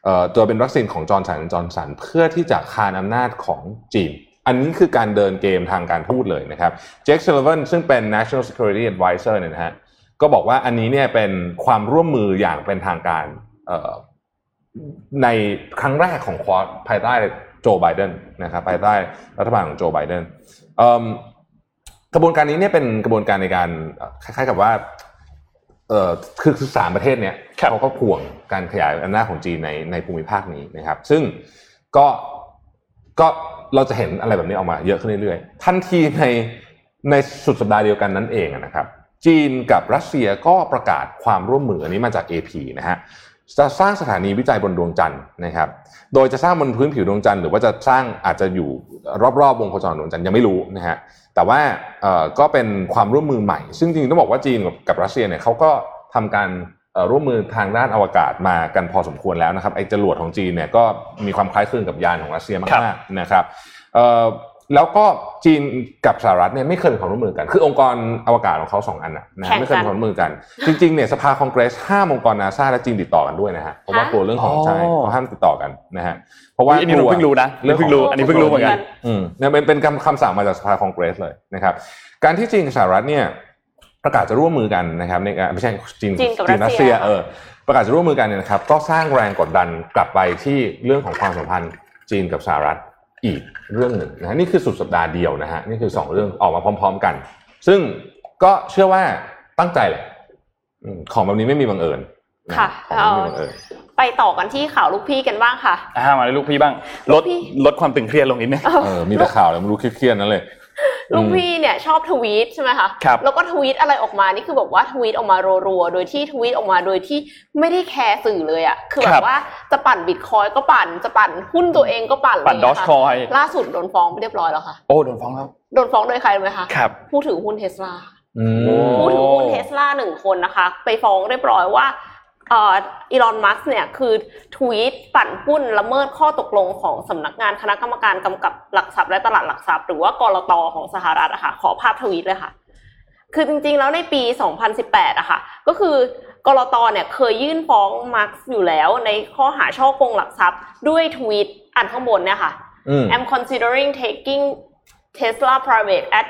เอ่อตัวเป็นวัคซีนของจอห์นสันจอห์นสันเพื่อที่จะคานอำนาจของจีน อันนี้คือการเดินเกมทางการทูตเลยนะครับเจคซัลลิแวนซึ่งเป็น National Security Advisor เนี่ยนะฮะ ก็บอกว่าอันนี้เนี่ยเป็นความร่วมมืออย่างเป็นทางการเอ่อในครั้งแรกของควอดภายใต้โจไบเดนนะครับภายใต้รัฐบาลของโจไบเดนเอิ่มกระบวนการนี้เนี่ยเป็นกระบวนการในการเอ่อคล้ายๆกับว่าเอ่อคือคือสามประเทศเนี่ยครับเขาก็พ่วงการขยายอำนาจของจีนในในภูมิภาคนี้นะครับ ซึ่งก็ก็เราจะเห็นอะไรแบบนี้ออกมาเยอะขึ้นเรื่อยๆทันทีในในสุดสัปดาห์เดียวกันนั้นเองนะครับ จีนกับรัสเซียก็ประกาศความร่วมมืออันนี้มาจาก AP นะฮะจะสร้างสถานีวิจัยบนดวงจันทร์นะครับ โดยจะสร้างบนพื้นผิวดวงจันทร์หรือว่าจะสร้างอาจจะอยู่รอบๆวงโคจรดวงจันทร์ยังไม่รู้นะฮะ แต่ว่าก็เป็นความร่วมมือใหม่ ซึ่งจริงต้องบอกว่าจีนกับรัสเซียเนี่ยเขาก็ทำการร่วมมือทางด้านอวกาศมากันพอสมควรแล้วนะครับไอ้จรวดของจีนเนี่ยก็มีความคล้ายคลึงกับยานของรัสเซียมากๆนะครับ แล้วก็จีนกับสหรัฐเนี่ยไม่เคยมีความร่วมมือกัน คือองค์กรอวกาศของเขาสองอันนะนะแข่งกันไม่เคยมีความร่วมมือกัน จริงๆเนี่ยสภาคองเกรสห้ามองค์กรนาซาและจีนติดต่อกันด้วยนะฮะเพราะว่าฮะกลัวเรื่องของอ๋อใช่เขาห้ามติดต่อกันนะฮะเพราะว่าอันนี้เราเพิ่งรู้นะเรื่องเพิ่งรู้อันนี้เพิ่งรู้เหมือนกันอืมเนี่ยเป็นเป็นคำคำสั่งมาจากสภาคองเกรสเลยนะครับการที่จีนกับสหรัฐเนี่ยประกาศจะร่วมมือกันนะครับในการไม่ใช่จีนจีนกับรัสรัสเซีเซียยเออประกาศจะร่วมมือกันเนี่ยนะครับก็สร้างแรงกดดันกลับไปที่เรื่องของความสัมพันธ์จีนกับสหรัฐ อีกเรื่องหนึ่งนะฮะนี่คือสุดสัปดาห์เดียวนะฮะนี่คือสองเรื่องออกมาพร้อม ๆ กัน ซึ่งก็เชื่อว่าตั้งใจแหละอืมของแบบนี้ไม่มีบังเอิญนค่ะของแบบนี้ไม่มีบังเอิญไปต่อกันที่ข่าวลูกพี่กันบ้างค่ะอ่ามาเลยลูกพี่บ้างลดลูกพี่ลดความตึงเครียดลงนิดนึงเออมีแต่ข่าวแล้วไม่รู้เครียดๆนั่นเลย ลูกพี่เนี่ยชอบทวีตใช่ไหมคะครับแล้วก็ทวีตอะไรออกมานี่คือแบบว่าทวีตออกมารัวๆ โดยที่ทวีตออกมาโดยที่ไม่ได้แคร์สื่อเลยอะคือแบครับบว่าจะปั่นบิตคอยก็ปั่นจะปั่นหุ้นตัวเองก็ปั่นปั่นอะไรอย่างเงี้ย Dogecoin ค่ะล่าสุดโดนฟ้องไปเรียบร้อยแล้วค่ะ โอ้โดนฟ้องแล้วโดนฟ้องโดยใครรู้ไหมคะครับผู้ถือหุ้นเทสลาอืมโอ้ผู้ถือหุ้นเทสลาหนึ่งคนนะคะ ไปฟ้องเรียบร้อยว่าเอ่ออีลอน มัสเนี่ย คือทวีตปั่นหุ้นละเมิดข้อตกลงของสำนักงานคณะกรรมการกำกับหลักทรัพย์และตลาดหลักทรัพย์ หรือว่ากรตของสหรัฐอะค่ะ ขอภาพทวีตเลยค่ะ คือจริงๆ แล้วในปี 2018อะค่ะ ก็คือกรตเนี่ยเคยยื่นฟ้องมาร์กอยู่แล้วในข้อหาช่อโกงหลักทรัพย์ ด้วยทวีตอันข้างบนเนี่ยค่ะอืม I'm considering taking Tesla private at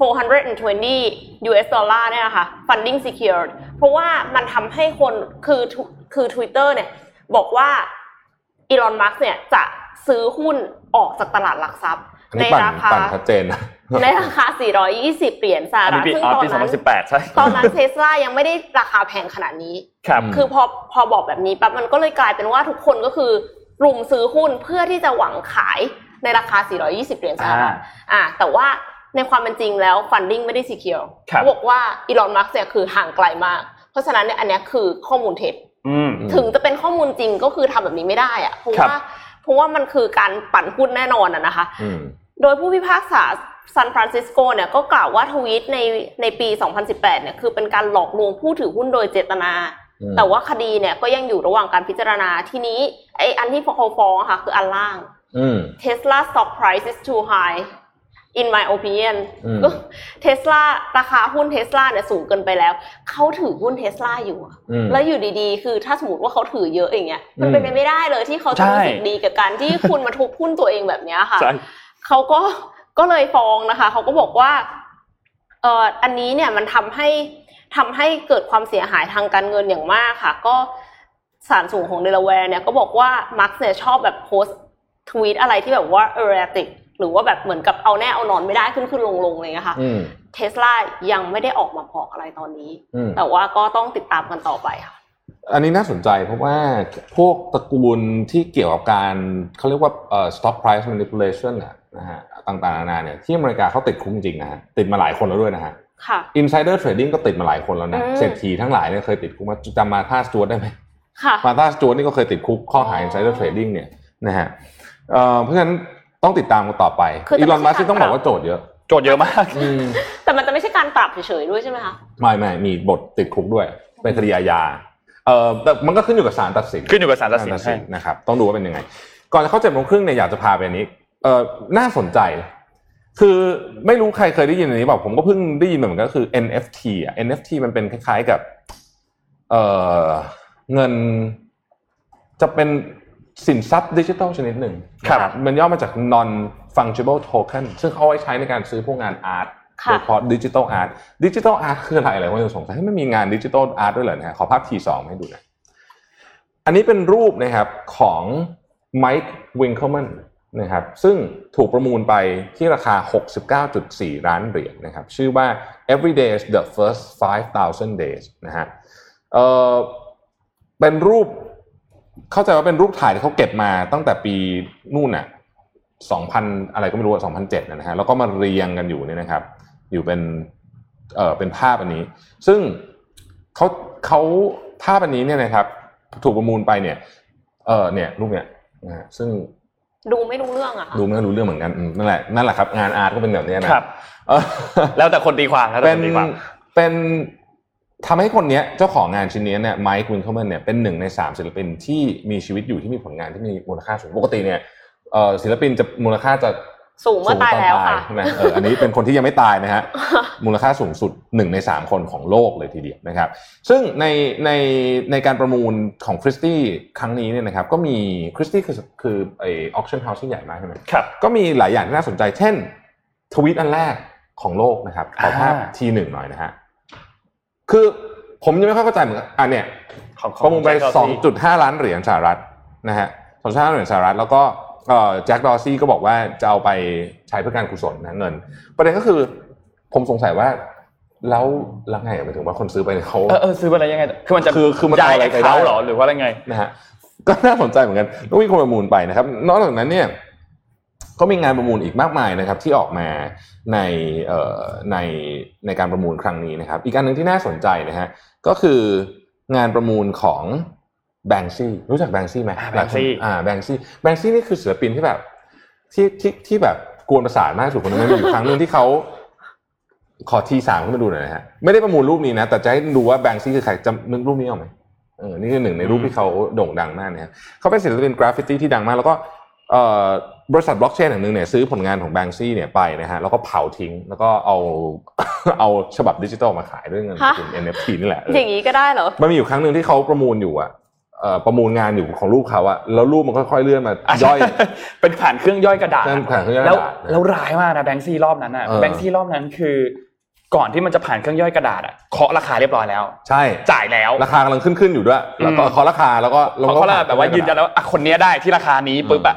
420 US ดอลลาร์เนี่ยนะคะ funding secured เพราะว่ามันทำให้คนคือคือ Twitter เนี่ยบอกว่าอีลอนมัสเนี่ยจะซื้อหุ้นออกจากตลาดหลักทรัพย์อันในนี้ปั่นราคาปั่นชัดเจนนะในราคา 420 เหรียญสหอันรันี้ฐปีซึ่งอ๋อตอนปีนั้น2018ใช่ตอนนั้นเทสลายังไม่ได้ราคาแพงขนาดนี้ครับอืมคือพอพอบอกแบบนี้ปั๊บมันก็เลยกลายเป็นว่าทุกคนก็คือรุมซื้อหุ้นเพื่อที่จะหวังขายในราคา 420 เหรียญสหรัฐอ่าแต่ว่า ในความเป็นจริงแล้ว funding ไม่ได้ secure ครับเขาบอกว่าอีลอนมัสเนี่ยคือห่างไกลมาก เพราะฉะนั้นเนี่ยอันเนี้ยคือข้อมูลเท็จอืมอืมถึงจะเป็นข้อมูลจริงก็คือทำแบบนี้ไม่ได้อะเพราะครับว่าเพราะว่ามันคือการปั่นหุ้นแน่นอนอะนะคะอืมโดยผู้พิพากษาซานฟรานซิสโกเนี่ยก็กล่าวว่าทวีตในในปี 2018 เนี่ยคือเป็นการหลอกลวงผู้ถือหุ้นโดยเจตนาอืมแต่ว่าคดีเนี่ยก็ยังอยู่ระหว่างการพิจารณาทีนี้ไออันที่เขาฟ้องอะค่ะคืออันล่างอืม Tesla stock price is too high in my opinion อืมก็เทสลาราคาหุ้นเทสลาเนี่ยสูงเกินไปแล้ว เขาถือหุ้นเทสลาอยู่อะอืมแล้วอยู่ดีๆ คือถ้าสมมติว่าเขาถือเยอะอย่างเงี้ยมันอืมเป็นไปไม่ได้เลยที่เขาจะใช่รู้สึกดีกับการที่คุณมาทุบหุ้นตัวเองแบบเนี้ยค่ะใช่เขาก็ก็เลยฟ้องนะคะเขาก็บอกว่าเอ่ออันนี้เนี่ยมันทำให้ทำให้เกิดความเสียหายทางการเงินอย่างมากค่ะ ก็ศาลสูงของเดลาแวร์เนี่ยก็บอกว่ามัสก์เนี่ยชอบแบบโพสต์ทวีตอะไรที่แบบว่า erratic หรือว่าแบบเหมือนกับเอาแน่เอานอนไม่ได้ขึ้นขึ้นลงลงอะไรอย่างเลยค่ะอืมเทสลายังไม่ได้ออกมาบอกอะไรตอนนี้อืมแต่ว่าก็ต้องติดตามกันต่อไปค่ะ อันนี้น่าสนใจเพราะว่าพวกตระกูลที่เกี่ยวกับการเขาเรียกว่าเอ่อ stock price manipulation น่ะนะฮะต่างๆนานาเนี่ยที่อเมริกาเขาติดคุกจริงๆนะฮะติดมาหลายคนแล้วด้วยนะฮะค่ะ insider trading ก็ติดมาหลายคนแล้วนะอืมเศรษฐีทั้งหลายเนี่ยเคยติดคุกมาจำมาธาสจวดได้ไหมค่ะมาธาสจวดนี่ก็เคยติดคุกข้อหาอ๋อ insider trading เนี่ยนะฮะเอ่อเพราะฉะนั้น ต้องติดตามกันต่อไปคือจะอีลอนไม่มัใช่สก์ต้องการบอกว่าโจทย์เยอะ โจทย์เยอะมากอืมแต่มันจะไม่ใช่การปรับเฉยๆด้วยใช่ไหมคะไม่ไม่มีบทติดคุกด้วยเป็นคดีอาญาเอ่อแต่มันก็ขึ้นอยู่กับศาลตัดสินขึ้นอยู่กับศาลตัดสินใช่นะครับต้องดูว่าเป็นยังไง ก่อนจะเข้าเจ็ดโมงครึ่งเนี่ยอยากจะพาไปอันนี้เอ่อน่าสนใจ คือไม่รู้ใครเคยได้ยินอันนี้เปล่าผมก็เพิ่งได้ยินเหมือนกันก็คือ NFT อะ NFT มันเป็นคล้าย ๆกับ เอ่อเงินจะเป็น สินทรัพย์ดิจิทัลชนิดหนึ่งครับนะมันย่อมาจาก non fungible token ซึ่งเขาเอาไว้ใช้ในการซื้อพวกงาน art ค่ะโดยเฉพาะ digital art digital art คืออะไรอะไรคนจะสงสัยเฮ้ยมันมีงาน digital art ด้วยเหรอนะฮะขอภาพทีสองให้ดูหน่อยอันนี้เป็นรูปนะครับของไมค์วิงเคิลแมนนะครับซึ่งถูกประมูลไปที่ราคา 69.4 ล้านเหรียญนะครับชื่อว่า Every day is the first 5,000 days นะฮะเออเป็นรูป เข้าใจว่าเป็นรูปถ่ายที่เขาเก็บมาตั้งแต่ปีนู่นน่ะ2,000อะไรก็ไม่รู้อะ2007นะฮะแล้วก็มาเรียงกันอยู่เนี่ยนะครับ อยู่เป็นเอ่อเป็นภาพอันนี้ ซึ่งเขาเขาภาพอันนี้เนี่ยนะครับ ถูกประมูลไปเนี่ยเออเนี่ยรูปเนี่ยนะฮะซึ่งดูไม่รู้เรื่องอะค่ะดูไม่รู้เรื่องเหมือนกันอืมนั่นแหละนั่นแหละครับ งานอาร์ตก็เป็นแบบเนี้ยนะครับเออแล้วแต่คนตีความแล้วแต่เป็คนนตีความเป็น ทำให้คนนี้เจ้าของงานชิ้นนี้เนี่ยไมค์วินเคิลแมนเนี่ยเป็นหนึ่งในสามศิลปินที่มีชีวิตอยู่ที่มีผลงานที่มีมูลค่าสูงปกติเนี่ยศิลปินจะมูลค่าจะสูงเมื่อตายแล้วค่ะใช่ไหมเอออันนี้เป็นคนที่ยังไม่ตายนะฮะมูลค่าสูงสุดหนึ่งในสามคนของโลกเลยทีเดียวนะครับ ซึ่งในในในการประมูลของคริสตี้ครั้งนี้เนี่ยนะครับก็มีคริสตี้คือคือไอ auction house ที่ใหญ่มากใช่ไหมครับก็มีหลายอย่างที่น่าสนใจ เช่น ทวีตอันแรกของโลกนะครับขอภาพทีหนึ่งหน่อยนะฮะ คือผมยังไม่ค่อยเข้าใจเหมือนกันอะเนี่ยของประมูลไปแจ็คดอร์ซีย์2.5 ล้านเหรียญสหรัฐนะฮะ2.5ล้านเหรียญสหรัฐแล้วก็เอ่อแจ็คดอร์ซี่ก็บอกว่าจะเอาไปใช้เพื่อการกุศลนะเงิน ประเด็นก็คือผมสงสัยว่าแล้วแล้วไงหมายถึงว่าคนซื้อไปเขาเออเออซื้อไปอะไรยังไงคือมันจะคือคือมันย้ายเอาอะไรแอคไปได้เคาท์เหรอหรือว่าอะไรไงนะฮะก็น่าสนใจเหมือนกันต้องมีคนประมูลไปนะครับ นอกจากนั้นเนี่ยก็มีงานประมูลอีกมากมายนะครับ ที่ออกมา ในเอ่อในในการประมูลครั้งนี้นะครับ อีกอันหนึ่งที่น่าสนใจนะฮะก็คืองานประมูลของแบงซี่รู้จักแบงซี่ไหมอ่าหลายคน Banksy อ่าแบงซี่แบงซี่นี่คือศิลปินที่แบบที่ที่ที่แบบกวนประสาทมากที่สุดคนหนึ่งมันมีอยู่ครั้งหนึ่งที่เขาขอทีสามขึ้นมาดูหน่อยนะฮะไม่ได้ประมูลรูปนี้นะ แต่จะให้ดูว่าแบงซี่คือใครจำนึกรูปนี้ออกไหมเออนี่คือหนึ่งในรูปที่เขาโด่งดังมากนะครับเขาเป็นศิลปินกราฟฟิตี้ที่ดังมาก แล้วก็เอ่อ บริษัทบล็อกเชนแห่งหนึ่งเนี่ยซื้อผลงานของแบงซี่เนี่ยไปนะฮะแล้วก็เผาทิ้งแล้วก็เอาเอาฉบับดิจิตอลมาขายด้วยเงินสกุล NFT นี่แหละเอออย่างนี้ก็ได้เหรอมันมีอยู่ครั้งหนึ่งที่เขาประมูลอยู่อะเออ่อประมูลงานอยู่ของรูปเขาอะแล้วรูปมันค่อยๆเลื่อนมาย่อย เป็นผ่านเครื่องย่อยกระดาษเป็นผ่านเครื่องย่อยกแล้วระดาษนะแล้วร้ายมากนะแบงค์ซี่รอบนั้นอะเออแบงค์ซี่รอบนั้นคือก่อนที่มันจะผ่านเครื่องย่อยกระดาษอะเคาะราคาเรียบร้อยแล้ว ใช่จ่ายแล้วราคากำลังขึ้นขึ้นๆอยู่ด้วยแล้วก็อืมเคาะราคาแล้วก็เพราะเขาแบบว่ายืนยันแล้วว่าอะคนเนี้ยได้ที่ราคานี้ปุ๊บอะ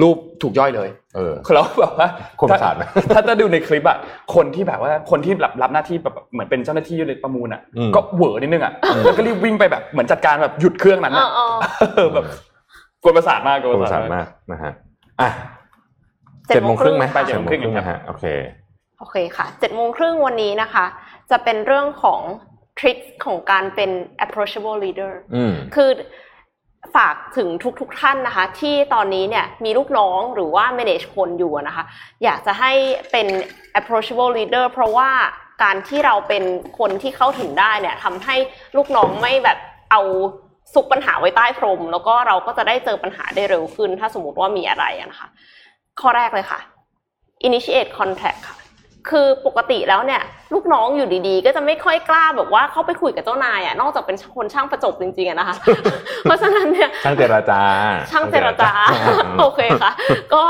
รูปถูกย่อยเลย เออแล้วแบบว่าคนประสาทไหมถ้าถ้าดูในคลิปอะคนที่แบบว่าคนที่รับรับหน้าที่แบบเหมือนเป็นเจ้าหน้าที่อยู่ในประมูลอะอืมก็เหวอนิดนึงอะแล้วก็รีบวิ่งไปแบบเหมือนจัดการแบบหยุดเครื่องนั้นเออะอเออเออแบบกวนประสาทมากกควนนปประระสาสาทมามทากกนะฮะอะเจ็เจ็ดดโมโมงงคครึ่รึ่งงไหมไปเจ็ดโมงครึ่งนะฮะโอเคโอเคค่ะเจ็ดโมงครึ่งวันนี้นะคะ จะเป็นเรื่องของทริคของการเป็น approachable leader อืมคือ ฝากถึงทุกๆทท่านนะคะ ที่ตอนนี้เนี่ยมีลูกน้องหรือว่า manage คนอยู่นะคะ อยากจะให้เป็น approachable leader เพราะว่าการที่เราเป็นคนที่เข้าถึงได้เนี่ยทำให้ลูกน้องไม่แบบเอาซุกปัญหาไว้ใต้พรม แล้วก็เราก็จะได้เจอปัญหาได้เร็วขึ้น ถ้าสมมติว่ามีอะไรนะคะ ข้อแรกเลยค่ะ initiate contact ค่ะ คือปกติแล้วเนี่ย ลูกน้องอยู่ดีๆ ก็จะไม่ค่อยกล้าแบบว่าเข้าไปคุยกับเจ้านายอะนอกจากเป็นคนช่างประจบจริงๆอะนะคะ เพราะฉะนั้นเนี่ยช่างเจรจา ช่างเจรจาอืมโอเคค่ะ ก็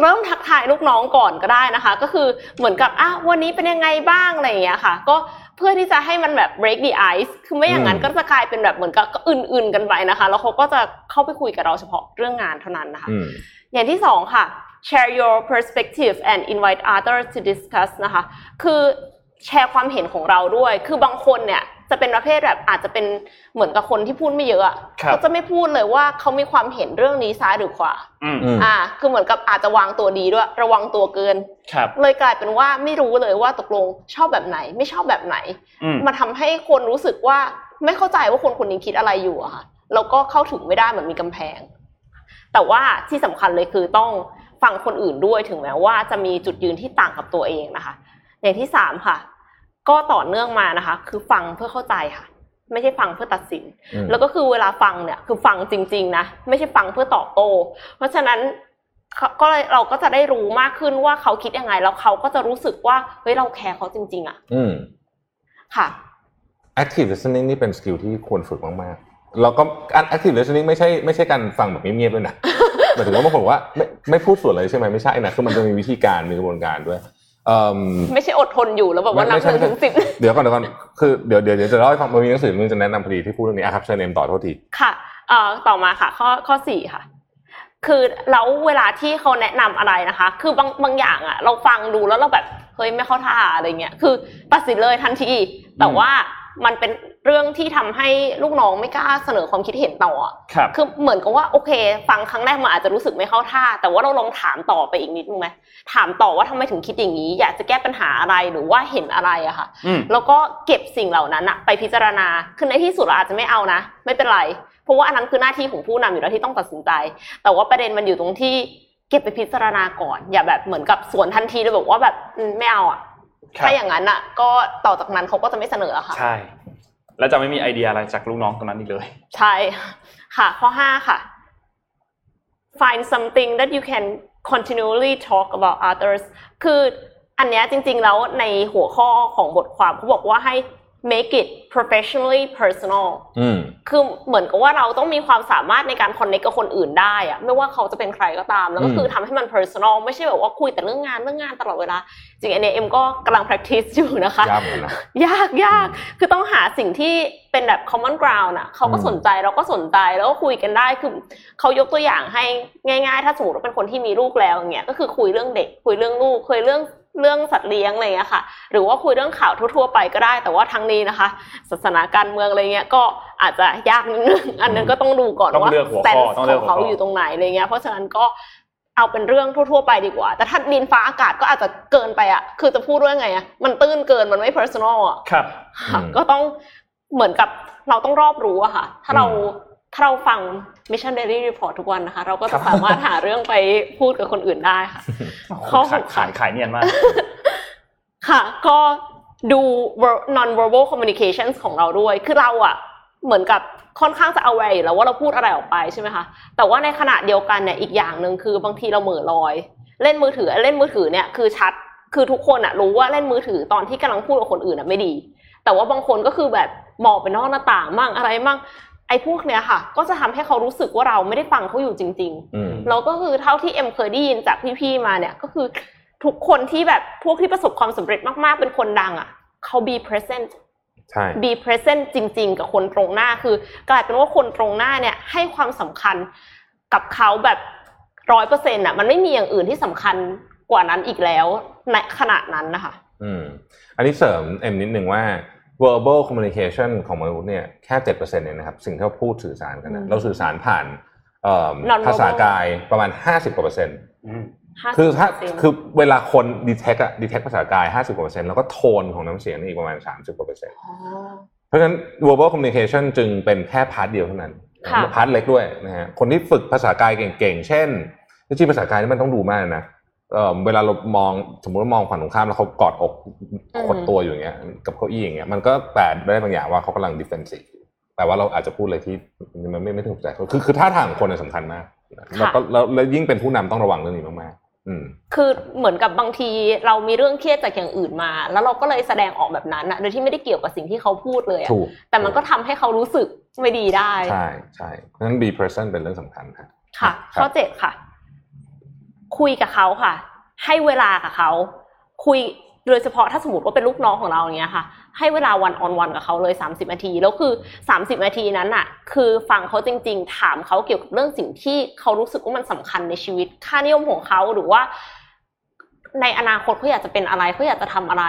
เริ่มทักทายลูกน้องก่อนก็ได้นะคะ ก็คือเหมือนกับอะวันนี้เป็นยังไงบ้างอะไรอย่างเงี้ยค่ะ ก็เพื่อที่จะให้มันแบบ break the ice คือไม่อย่างนั้นก็จะกลายเป็นแบบเหมือนกับก็อื่น ๆ กันไปนะคะ แล้วเขาก็จะเข้าไปคุยกับเราเฉพาะเรื่องงานเท่านั้นนะคะอืมอย่างที่สองค่ะ share your perspective and invite others to discuss นะคะ คือแชร์ความเห็นของเราด้วย คือบางคนเนี่ยจะเป็นประเภทแบบอาจจะเป็นเหมือนกับคนที่พูดไม่เยอะอะครับเขาจะไม่พูดเลยว่าเขามีความเห็นเรื่องนี้ซ้ายหรือขวาอืมอืมอ่า คือเหมือนกับอาจจะวางตัวดีด้วย ระวังตัวเกินครับเลยกลายเป็นว่าไม่รู้เลยว่าตกลงชอบแบบไหน ไม่ชอบแบบไหนอืมมาทำให้คนรู้สึกว่าไม่เข้าใจว่าคนคนนี้คิดอะไรอยู่อะค่ะแล้วก็เข้าถึงไม่ได้เหมือนมีกำแพง แต่ว่าที่สำคัญเลยคือต้อง ฟังคนอื่นด้วยถึงแม้ว่าจะมีจุดยืนที่ต่างกับตัวเองนะคะ อย่างที่สามค่ะ ก็ต่อเนื่องมานะคะ คือฟังเพื่อเข้าใจค่ะ ไม่ใช่ฟังเพื่อตัดสินอืมแล้วก็คือเวลาฟังเนี่ย คือฟังจริง ๆ นะไม่ใช่ฟังเพื่อตอบโต้เพราะฉะนั้นเขาก็เลยเราก็จะได้รู้มากขึ้นว่าเขาคิดยังไง แล้วเขาก็จะรู้สึกว่าเฮ้ยเราแคร์เขาจริง ๆอะอืมค่ะ active listening นี่เป็น skill ที่ควรฝึกมากๆแล้วก็การ active listening ไม่ใช่ไม่ใช่การฟังแบบเงียบๆด้วยนะ หมายถึงว่าบางคนบอกว่าไม่ไม่พูดส่วนเลยใช่ไหมไม่ใช่นะคือมันจะมีวิธีการมีกระบวนการด้วยเอิ่มไม่ใช่อดทนอยู่แล้วแบบว่านับไม่หใช่นึ่งถึงสิบเดี๋ยวก่อนเดี๋ยวก่อนคือเดี๋ยวเดี๋ยวเดี๋ยวจะเล่าให้ฟังมันมีหนังสือนึงจะแนะนำพอดีที่พูดเรื่องนี้อะครับเชิญเนมต่อโทษทีค่ะเอ่อต่อมาค่ะ ข้อข้อสี่ค่ะ คือแล้วเวลาที่เขาแนะนำอะไรนะคะ คือบางบางอย่างอะ เราฟังดูแล้วเราแบบเฮ้ยไม่เข้าท่าอะไรเงี้ยคือตัดสินเลยทันทีแต่ว่า มันเป็นเรื่องที่ทำให้ลูกน้องไม่กล้าเสนอความคิดเห็นต่ออะครับคือเหมือนกับว่าโอเค ฟังครั้งแรกมันอาจจะรู้สึกไม่เข้าท่า แต่ว่าเราลองถามต่อไปอีกนิดนึงไหมถามต่อว่าทำไมถึงคิดอย่างนี้ อยากจะแก้ปัญหาอะไรหรือว่าเห็นอะไรอะค่ะอืมแล้วก็เก็บสิ่งเหล่านั้นอะไปพิจารณา คือในที่สุดเราอาจจะไม่เอานะ ไม่เป็นไร เพราะว่าอันนั้นคือหน้าที่ของผู้นำอยู่แล้วที่ต้องตัดสินใจ แต่ว่าประเด็นมันอยู่ตรงที่เก็บไปพิจารณาก่อน อย่าแบบเหมือนกับสวนทันทีเลยบอกว่าแบบอืมไม่เอาอะครับ ถ้าอย่างนั้นอะก็ต่อจากนั้นเขาก็จะไม่เสนออะค่ะ ใช่ แล้วจะไม่มีไอเดียอะไรจากลูกน้องตรงนั้นอีกเลย ใช่ค่ะ ข้อห้าค่ะ find something that you can continually talk about others คืออันเนี้ยจริงๆแล้วในหัวข้อของบทความเขาบอกว่าให้ make it professionally personal อืมคือเหมือนกับว่าเราต้องมีความสามารถในการ connect กับคนอื่นได้อะไม่ว่าเขาจะเป็นใครก็ตาม แล้วก็อืมคือทำให้มัน personal ไม่ใช่แบบว่าคุยแต่เรื่องงานเรื่องงานตลอดเวลา จริงอันเนี้ยเอ็มก็กำลัง practice อยู่นะคะยากเหมือนกันนะยากยากคือต้องหาสิ่งที่เป็นแบบ common ground อะเขาก็อืมสนใจเราก็สนใจแล้วก็คุยกันได้ คือเขายกตัวอย่างให้ง่าย ๆ ถ้าสมมติว่าเป็นคนที่มีลูกแล้วอย่างเงี้ย ก็คือคุยเรื่องเด็ก คุยเรื่องลูกคุยเรื่อง เรื่องสัตว์เลี้ยงอะไรอย่างเงี้ยค่ะ หรือว่าคุยเรื่องข่าวทั่วๆไปก็ได้ แต่ว่าทั้งนี้นะคะศาสนาการเมืองอะไรเงี้ยก็อาจจะยากนิดนึงอันนั้นก็ต้องดูก่อนต้องว่าเลือกหัวข้อ stance ต้องเลืขออกงหัวข้อเขาอยู่ตรงไหนอะไรเงี้ยเพราะฉะนั้นก็เอาเป็นเรื่องทั่ว ๆ ไปดีกว่า แต่ถ้าดินฟ้าอากาศก็อาจจะเกินไปอะ คือจะพูดว่าไงอะ มันตื้นเกิน มันไม่ personal อะ ครับค่ะอืมก็ต้องเหมือนกับเราต้องรอบรู้อะค่ะ ถ้าเราอืมถ้าเราฟัง Mission Daily Report ทุกวันนะคะ เราก็ครัจะบสามารถหาเรื่องไปพูดกับคนอื่นได้ค่ะข้อหขายกขายขายเนียนมาก ค่ะ ก็ดู ver- non verbal communications ของเราด้วย คือเราอะเหมือนกับค่อนข้างจะ aware อยู่แล้วว่าเราพูดอะไรออกไปใช่ไหมคะแต่ว่าในขณะเดียวกันเนี่ยอีกอย่างหนึ่งคือบางทีเราเหม่อลอย เล่นมือถือเล่นมือถือเนี่ยคือชัดคือทุกคนอะรู้ว่าเล่นมือถือตอนที่กำลังพูดกับคนอื่นอะไม่ดี แต่ว่าบางคนก็คือแบบมองไปนอกหน้าต่างมั่งอะไรมั่ง ไออ้พวกเนี้ยค่ะ ก็จะทำให้เขารู้สึกว่าเราไม่ได้ฟังเขาอยู่จริงอืมๆแล้วก็คือเท่าที่เอ็มเคยได้ยินจากพี่ๆมาเนี่ยก็คือทุกคนที่แบบพวกที่ประสบความสำเร็จมากๆ เป็นคนดังอะเขา be present ใช่ be present จริง ๆ กับคนตรงหน้าคือกลายเป็นว่าคนตรงหน้าเนี่ยให้ความสำคัญกับเขาแบบร้อยเปอร์เซ็นต์อะมันไม่มีอย่างอื่นที่สำคัญกว่านั้นอีกแล้วในขณะนั้นนะคะ อืม อันนี้เสริมเอ็มนิดนึงว่า verbal communication ของมนุษย์เนี่ยแค่เจ็ดเปอร์เซ็นต์เองนะครับ สิ่งที่เราพูดสื่อสารกันอืนะมเราสื่อสารผ่านเอ่อ Non-verbal ภาษากายประมาณห้าสิบกว่าเปอร์เซ็นต์อืมคือถ้า50%คือเวลาคน detect อะ detect ภาษากายห้าสิบกว่าเปอร์เซ็นต์แล้วก็โทนของน้ำเสียงนี่อีกประมาณสามสิบกว่าเปอร์เซ็นต์อ๋อเพราะฉะนั้น verbal communication จึงเป็นแค่ part เดียวเท่านั้นค่ะ part เล็กด้วยนะฮะคนที่ฝึกภาษากายเก่งๆ เช่นจริงๆภาษากายนี่มันต้องดูมากนะ เอ่อเวลาเรามองสมมติว่ามองฝั่งตรงข้ามแล้วเขากอดอกขดตัวอยู่อย่างเงี้ย กับเก้าอี้อย่างเงี้ยมันก็แปลได้บางอย่างว่าเขากำลัง defensive แต่ว่าเราอาจจะพูดอะไรที่มันไม่ไม่ถูกใจเขาคือคือท่าทางของคนเนี่ยสำคัญมากแล้วก็แล้วแล้วยิ่งเป็นผู้นำต้องระวังเรื่องนี้มากๆอืมคือเหมือนกับบางทีเรามีเรื่องเครียดจากอย่างอื่นมา แล้วเราก็เลยแสดงออกแบบนั้นอะโดยที่ไม่ได้เกี่ยวกับสิ่งที่เขาพูดเลยอะถูกแต่มันก็ทำให้เขารู้สึกไม่ดีได้ ใช่ใช่เพราะฉะนั้น be present เป็นเรื่องสำคัญครับค่ะครับข้อเจ็ดค่ะ คุยกับเขาค่ะ ให้เวลากับเขา คุยโดยเฉพาะถ้าสมมติว่าเป็นลูกน้องของเราอย่างเงี้ยค่ะ ให้เวลาวันออนวันกับเขาเลย 30นาทีแล้วคือ 30นาทีนั้นอะคือฟังเขาจริง ๆ ถามเขาเกี่ยวกับเรื่องสิ่งที่เขารู้สึกว่ามันสำคัญในชีวิต ค่านิยมของเขาหรือว่า ในอนาคตเขาอยากจะเป็นอะไรเขาอยากจะทำอะไร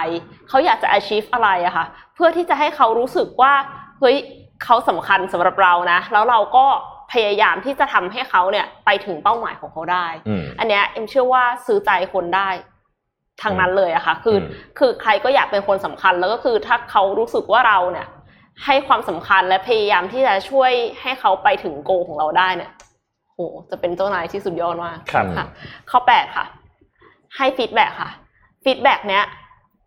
เขาอยากจะ achieve อะไรอะค่ะ เพื่อที่จะให้เขารู้สึกว่าเฮ้ยเขาสำคัญสำหรับเรานะ แล้วเราก็ พยายามที่จะทำให้เขาเนี่ยไปถึงเป้าหมายของเขาได้อืมอันเนี้ยเอ็มเชื่อว่าซื้อใจคนได้ทางนั้นเลยอะค่ะ คืออมคือใครก็อยากเป็นคนสำคัญแล้วก็คือถ้าเขารู้สึกว่าเราเนี่ย ให้ความสำคัญและพยายามที่จะช่วยให้เขาไปถึง goal ของเราได้เนี่ยโหจะเป็นเจ้านายที่สุดยอดมากครับค่ะข้อแปดค่ะ ให้ feedback ค่ะ feedback เนี้ย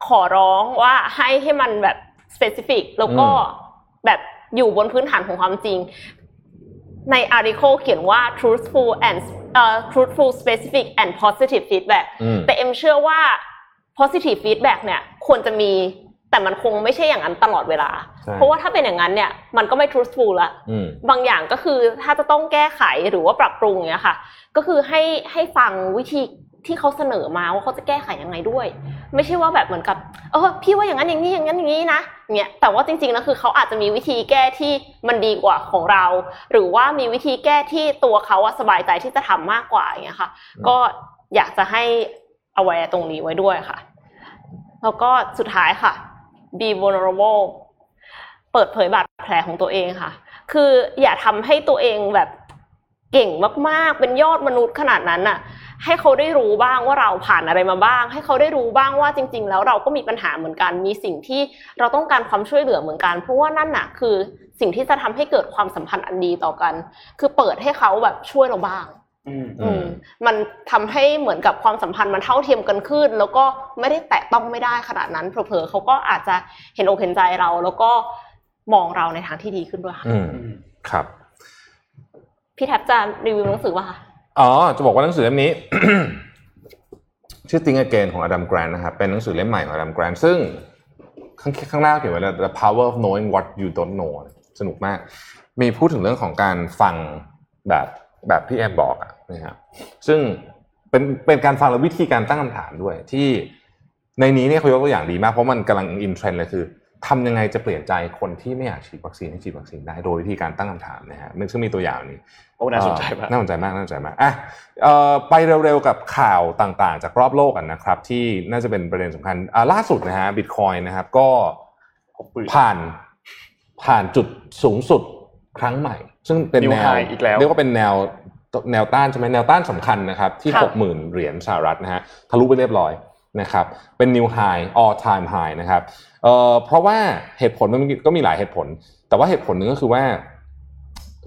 ขอร้องว่าให้ให้มันแบบ specific แล้วก็อืมแบบอยู่บนพื้นฐานของความจริง ใน article เขียนว่า truthful and เอ่อ truthful specific and positive feedback อืมแต่เอ็มเชื่อว่า positive feedback เนี่ยควรจะมีแต่มันคงไม่ใช่อย่างนั้นตลอดเวลาใช่เพราะว่าถ้าเป็นอย่างนั้นเนี่ยมันก็ไม่ truthful ละอืมบางอย่างก็คือถ้าจะต้องแก้ไขหรือว่าปรับปรุงเนี้ยค่ะ ก็คือให้ให้ฟังวิธี ที่เขาเสนอมาว่าเขาจะแก้ไขยังไงด้วย ไม่ใช่ว่าแบบเหมือนกับเออพี่ว่าอย่างนั้นอย่างนี้อย่างนั้นอย่างนี้นะเงี้ยแต่ว่าจริงๆแล้วคือเขาอาจจะมีวิธีแก้ที่มันดีกว่าของเรา หรือว่ามีวิธีแก้ที่ตัวเขาอะสบายใจที่จะทำมากกว่าอย่างเงี้ยค่ะอืมก็อยากจะให้เอาไว้ตรงนี้ไว้ด้วยค่ะ แล้วก็สุดท้ายค่ะ be vulnerable เปิดเผยบาดแผลของตัวเองค่ะ คืออย่าทำให้ตัวเองแบบเก่งมากๆ เป็นยอดมนุษย์ขนาดนั้นน่ะ ให้เขาได้รู้บ้างว่าเราผ่านอะไรมาบ้าง ให้เขาได้รู้บ้างว่าจริง ๆ แล้วเราก็มีปัญหาเหมือนกัน มีสิ่งที่เราต้องการความช่วยเหลือเหมือนกัน เพราะว่านั่นน่ะคือสิ่งที่จะทำให้เกิดความสัมพันธ์อันดีต่อกัน คือเปิดให้เขาแบบช่วยเราบ้างอืมอืมมันทำให้เหมือนกับความสัมพันธ์มันเท่าเทียมกันขึ้น แล้วก็ไม่ได้แตะต้องไม่ได้ขนาดนั้นเผลอๆเขาก็อาจจะเห็นอกเห็นใจเรา แล้วก็มองเราในทางที่ดีขึ้นด้วยค่ะอืมอืมครับ พี่แท็บจะรีวิวหนังสือป่ะคะ อ๋อ จะบอกว่าหนังสือเล่มนี้ ชื่อ Think Again ของอดัมแกรนนะครับเป็นหนังสือเล่มใหม่ของอดัมแกรนซึ่งข้างข้างหน้าเขียนไว้แล้ว The Power of Knowing What You Don't Know สนุกมาก มีพูดถึงเรื่องของการฟังแบบแบบที่แอมบอกอะนะครับซึ่งเป็นเป็นการฟังและวิธีการตั้งคำถามด้วย ที่ในนี้เนี่ยเขายกตัวอย่างดีมากเพราะมันกำลังอินเทรนด์เลยคือ ทำยังไงจะเปลี่ยนใจคนที่ไม่อยากฉีดวัคซีนให้ฉีดวัคซีนได้โดยวิธีการตั้งคำถามนะฮะซึ่งมีตัวอย่างนี้โอ้น่าสนใจมากน่าสนใจมากน่าสนใจมากอะเอ่อไปเร็วๆกับข่าวต่างๆ จากรอบโลกกันนะครับ ที่น่าจะเป็นประเด็นสำคัญอ่าล่าสุดนะฮะบิตคอยนะครับก็หกหมื่นผ่านผ่านจุดสูงสุดครั้งใหม่ ซึ่งเป็น New แนว high อีกแล้วเรียกว่าเป็นแนวแนวต้านใช่ไหมแนวต้านสำคัญนะครับ ที่ค่ะหกหมื่นเหรียญสหรัฐนะฮะทะลุไปเรียบร้อยนะครับเป็น new high all time high นะครับ เอ่อเพราะว่าเหตุผลมันมีก็มีหลายเหตุผล แต่ว่าเหตุผลหนึ่งก็คือว่า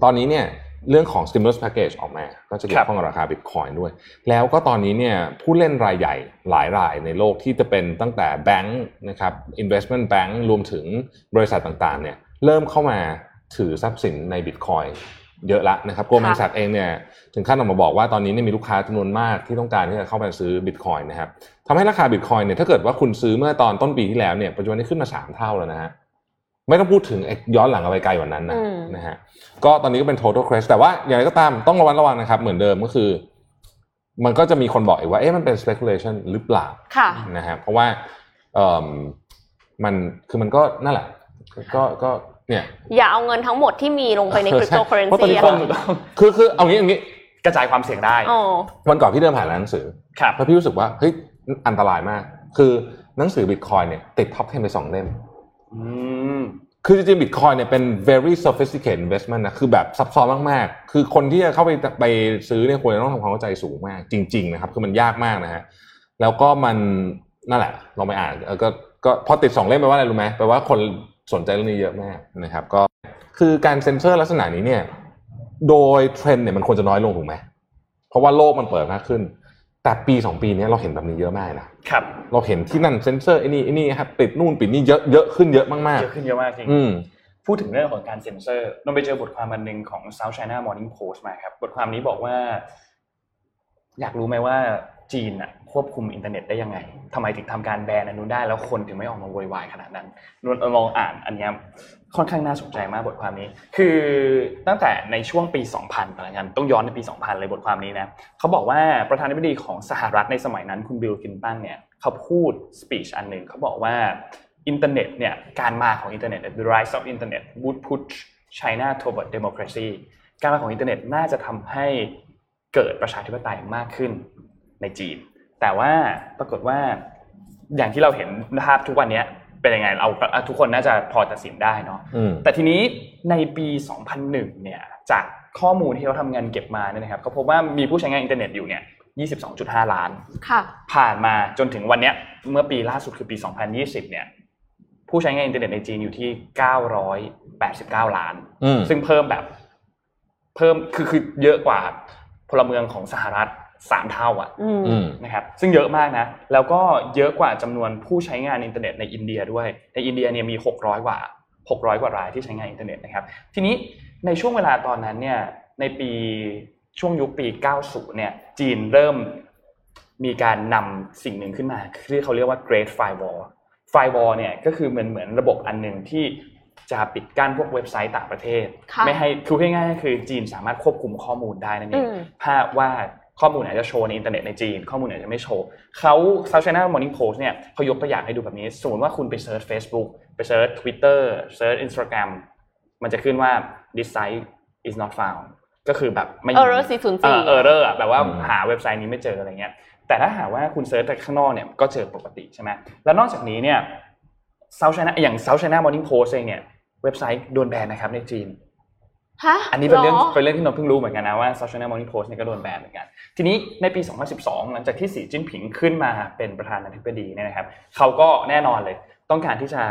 ตอนนี้เนี่ยเรื่องของ stimulus package ออกมา ก็จะเกี่ยวข้องกับราคา Bitcoin ด้วย แล้วก็ตอนนี้เนี่ยผู้เล่นรายใหญ่หลายรายในโลกที่จะเป็นตั้งแต่แบงค์นะครับ investment bank รวมถึงบริษัทต่างๆเนี่ยเริ่มเข้ามาถือทรัพย์สินใน Bitcoin เยอะละนะครับโกลแมนค่ะแซกเองเนี่ยถึงขั้นออกมาบอกว่าตอนนี้เนี่ยมีลูกค้าจำนวนมากที่ต้องการที่จะเข้ามาซื้อ Bitcoin นะครับ ทำให้ราคา Bitcoin เนี่ยถ้าเกิดว่าคุณซื้อเมื่อตอนต้นปีที่แล้วเนี่ยปัจจุบันนี้ขึ้นมา 3 เท่าแล้วนะฮะไม่ต้องพูดถึงไอ้ย้อนหลังเอาไปไกลกว่านั้นนะอืมนะฮะก็ตอนนี้ก็เป็น total crash แต่ว่าอย่างไรก็ตามต้องระวังระวังนะครับ เหมือนเดิมก็คือ มันก็จะมีคนบอกอีกว่าเอ๊ะมันเป็น speculation หรือเปล่าค่ะนะฮะเพราะว่าเอ่อมันคือมันก็นั่นแหละ ก็ก็เนี่ยอย่าเอาเงินทั้งหมดที่มีลงไปในไอคอริปใช่เพราะตอนนี้อะคนค่ะคือคือเอางี้เอางี้กระจายความเสี่ยงได้อ๋อวันก่อนพี่เดินผ่านร้านหนังสือครับแล้วพี่รู้สึกว่าเฮ้ย อันตรายมาก คือหนังสือบิตคอยน์เนี่ยติด top 10ไปสองเล่มอืมคือจริงๆบิตคอยน์เนี่ยเป็น very sophisticated investment นะคือแบบซับซ้อนมากๆ คือคนที่จะเข้าไปไปซื้อเนี่ยควรจะต้องทำความเข้าใจสูงมาก จริง ๆ นะครับ คือมันยากมากนะฮะแล้วก็มันนั่นแหละลองไปอ่านเออก็ก็พอติดสองเล่มแปลว่าอะไรรู้ไหมแปลว่าคนสนใจเรื่องนี้เยอะมากนะครับ ก็คือการเซ็นเซอร์ลักษณะนี้เนี่ย โดยเทรนด์เนี่ยมันควรจะน้อยลงถูกไหมเพราะว่าโลกมันเปิดมากขึ้น แต่ปีสองปีเนี้ยเราเห็นแบบนี้เยอะมากนะครับ เราเห็นที่นั่นเซ็นเซอร์ไอ้นี่ไอ้นี่ครับปิดนู่นปิดนี่เยอะเยอะขึ้นเยอะมากเยอะขึ้นเยอะมากจริงๆอืมพูดถึงเรื่องของการเซ็นเซอร์นนไปเจอบทความอันหนึ่งของ South China Morning Post มาครับ บทความนี้บอกว่า อยากรู้ไหมว่าจีนอะควบคุมอินเทอร์เน็ตได้ยังไงทำไมถึงทำการแบนอันนู้นได้แล้วคนถึงไม่ออกมาโวยวายขนาดนั้นนนลองอ่านอันเนี้ย ค่อนข้างน่าสนใจมากบทความนี้ คือตั้งแต่ในช่วงปี 2000อะไรกันต้องย้อนในปี 2000 เลยบทความนี้นะเขาบอกว่าประธานาธิบดีของสหรัฐในสมัยนั้นคุณบิลคลินตันเนี่ยเขาพูดspeech อันหนึ่งเขาบอกว่าอินเทอร์เน็ตเนี่ยการมาของอินเทอร์เน็ต the rise of internet would push China toward democracy การมาของอินเทอร์เน็ตน่าจะทำให้เกิดประชาธิปไตยมากขึ้นในจีน แต่ว่าปรากฏว่าอย่างที่เราเห็นภาพทุกวันนี้ เป็นยังไงเราทุกคนน่าจะพอตัดสินได้เนาะอืมแต่ทีนี้ในปี 2001 เนี่ยจากข้อมูลที่เขาทำงานเก็บมาเนี่ยนะครับเขาพบว่ามีผู้ใช้งานอินเทอร์เน็ตอยู่เนี่ย 22.5 ล้านค่ะผ่านมาจนถึงวันเนี้ยเมื่อปีล่าสุดคือปี 2020 เนี่ย ผู้ใช้งานอินเทอร์เน็ตในจีนอยู่ที่ 989 ล้านอืมซึ่งเพิ่มแบบ เพิ่มคือคือเยอะกว่าพลเมืองของสหรัฐ สามเท่าอะอืมอืมนะครับซึ่งเยอะมากนะ แล้วก็เยอะกว่าจำนวนผู้ใช้งานอินเทอร์เน็ตในอินเดียด้วย ในอินเดียเนี่ยมี 600 กว่า 600 กว่าล้านที่ใช้งานอินเทอร์เน็ตนะครับ ทีนี้ในช่วงเวลาตอนนั้นเนี่ยในปีช่วงยุคปี 90 เนี่ยจีนเริ่มมีการนำสิ่งหนึ่งขึ้นมาที่เขาเรียกว่า Great Firewall Firewall เนี่ยก็คือเหมือนเหมือนระบบอันหนึ่งที่จะปิดกั้นพวกเว็บไซต์ต่างประเทศค่ะไม่ให้คือง่ายๆก็คือจีนสามารถควบคุมข้อมูลได้นั่นเองอืมภาพว่า ข้อมูลไหนจะโชว์ในอินเทอร์เน็ตในจีน ข้อมูลไหนจะไม่โชว์เขา South China Morning Post เนี่ยเขายกตัวอย่างให้ดูแบบนี้ สมมติว่าคุณไปเซิร์ช Facebook ไป search Twitter search Instagram มันจะขึ้นว่า this site is not found ก็คือแบบไม่มี Error 404เออ error อะแบบว่าอืมหาเว็บไซต์นี้ไม่เจออะไรเงี้ย แต่ถ้าหากว่าคุณ search จากข้างนอกเนี่ยก็เจอปกติใช่ไหมแล้วนอกจากนี้เนี่ย South China อย่าง South China Morning Post เองเนี่ยเว็บไซต์โดนแบนนะครับในจีน ฮะอันนี้เป็นเรื่องหเป็นเรื่องที่นนท์เพิ่งรู้เหมือนกันนะว่า South China Morning Post เนี่ยก็โดนแบนเหมือนกัน ทีนี้ในปี 2012 หลังจากที่สีจิ้นผิงขึ้นมาเป็นประธานาธิบดีเนี่ยนะครับเขาก็แน่นอนเลย ต้องการที่จะ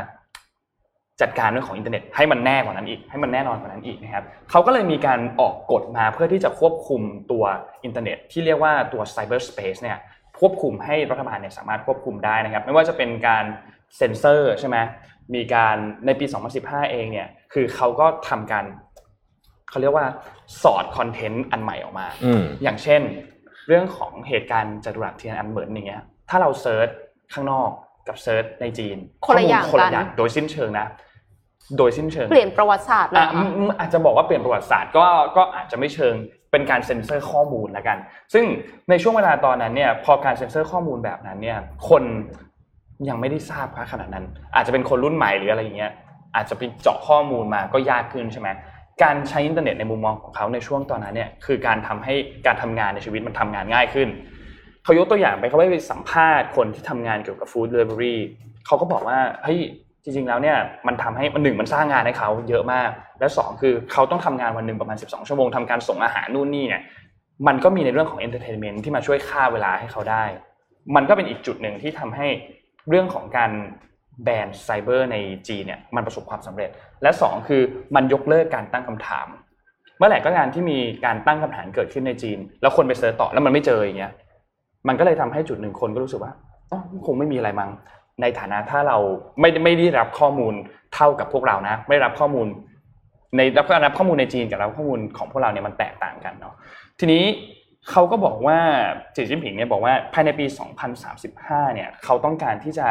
จัดการเรื่องของอินเทอร์เน็ตให้มันแน่กว่านั้นอีก ให้มันแน่นอนกว่านั้นอีกนะครับเขาก็เลยมีการออกกฎมาเพื่อที่จะควบคุมตัวอินเทอร์เน็ต ที่เรียกว่าตัว Cyber Space เนี่ยควบคุมให้รัฐบาลเนี่ยสามารถควบคุมได้นะครับ ไม่ว่าจะเป็นการเซ็นเซอร์ใช่ไหมมีการในปี 2015 เองเนี่ยคือเขาก็ทำการ เขาเรียกว่าสอด content อันใหม่ออกมาอืมอย่างเช่น เรื่องของเหตุการณ์จตุรัสเทียนอันเหมือนอย่างเงี้ยถ้าเรา search ข้างนอกกับ search ในจีนคนละอย่างข้มูลคนละกันอย่างโดยสิ้นเชิงนะ โดยสิ้นเชิง เปลี่ยนประวัติศาสตร์เลยอะเหรออืค่ะมอืมอาจจะบอกว่าเปลี่ยนประวัติศาสตร์ก็ก็อาจจะไม่เชิงเป็นการเซ็นเซอร์ข้อมูลแล้วกัน ซึ่งในช่วงเวลาตอนนั้นเนี่ยพอการเซ็นเซอร์ข้อมูลแบบนั้นเนี่ยคนยังไม่ได้ทราบขนาดนั้น อาจจะเป็นคนรุ่นใหม่หรืออะไรอย่างเงี้ยอาจจะไปเจาะข้อมูลมาก็ยากขึ้นใช่ไหม การใช้อินเทอร์เน็ตในมุมมองของเขาในช่วงตอนนั้นเนี่ยคือการทำให้การทำงานในชีวิตมันทำงานง่ายขึ้นเขายกตัวอย่างไปเขาไปสัมภาษณ์คนที่ทำงานเกี่ยวกับ food delivery เขาก็บอกว่าเฮ้ยจริงๆแล้วเนี่ยมันทำให้มันหนึ่งมันสร้างงานให้เขาเยอะมาก และสองคือเขาต้องทำงานวันหนึ่งประมาณ 12 ชั่วโมงทำการส่งอาหารนู่นนี่เนี่ยมันก็มีในเรื่องของ entertainment ที่มาช่วยฆ่าเวลาให้เขาได้ มันก็เป็นอีกจุดหนึ่งที่ทำให้เรื่องของการ แบนด์ไซเบอร์ในจีนเนี่ยมันประสบความสำเร็จ และสองคือมันยกเลิกการตั้งคำถาม เมื่อไหร่ก็ตามที่มีการตั้งคำถามเกิดขึ้นในจีน แล้วคนไป search ต่อแล้วมันไม่เจออย่างเงี้ยมันก็เลยทำให้จุดหนึ่งคนก็รู้สึกว่าอ๋อคงไม่มีอะไรมั้งในฐานะถ้าเราไม่ไม่ได้รับข้อมูลเท่ากับพวกเรานะ ไม่ได้รับข้อมูล ในรับรับข้อมูลในจีนกับรับข้อมูลของพวกเราเนี่ยมันแตกต่างกันเนาะทีนี้เขาก็บอกว่าสีจิ้นผิงเนี่ยบอกว่าภายในปี 2035 เนี่ยเขาต้องการที่จะ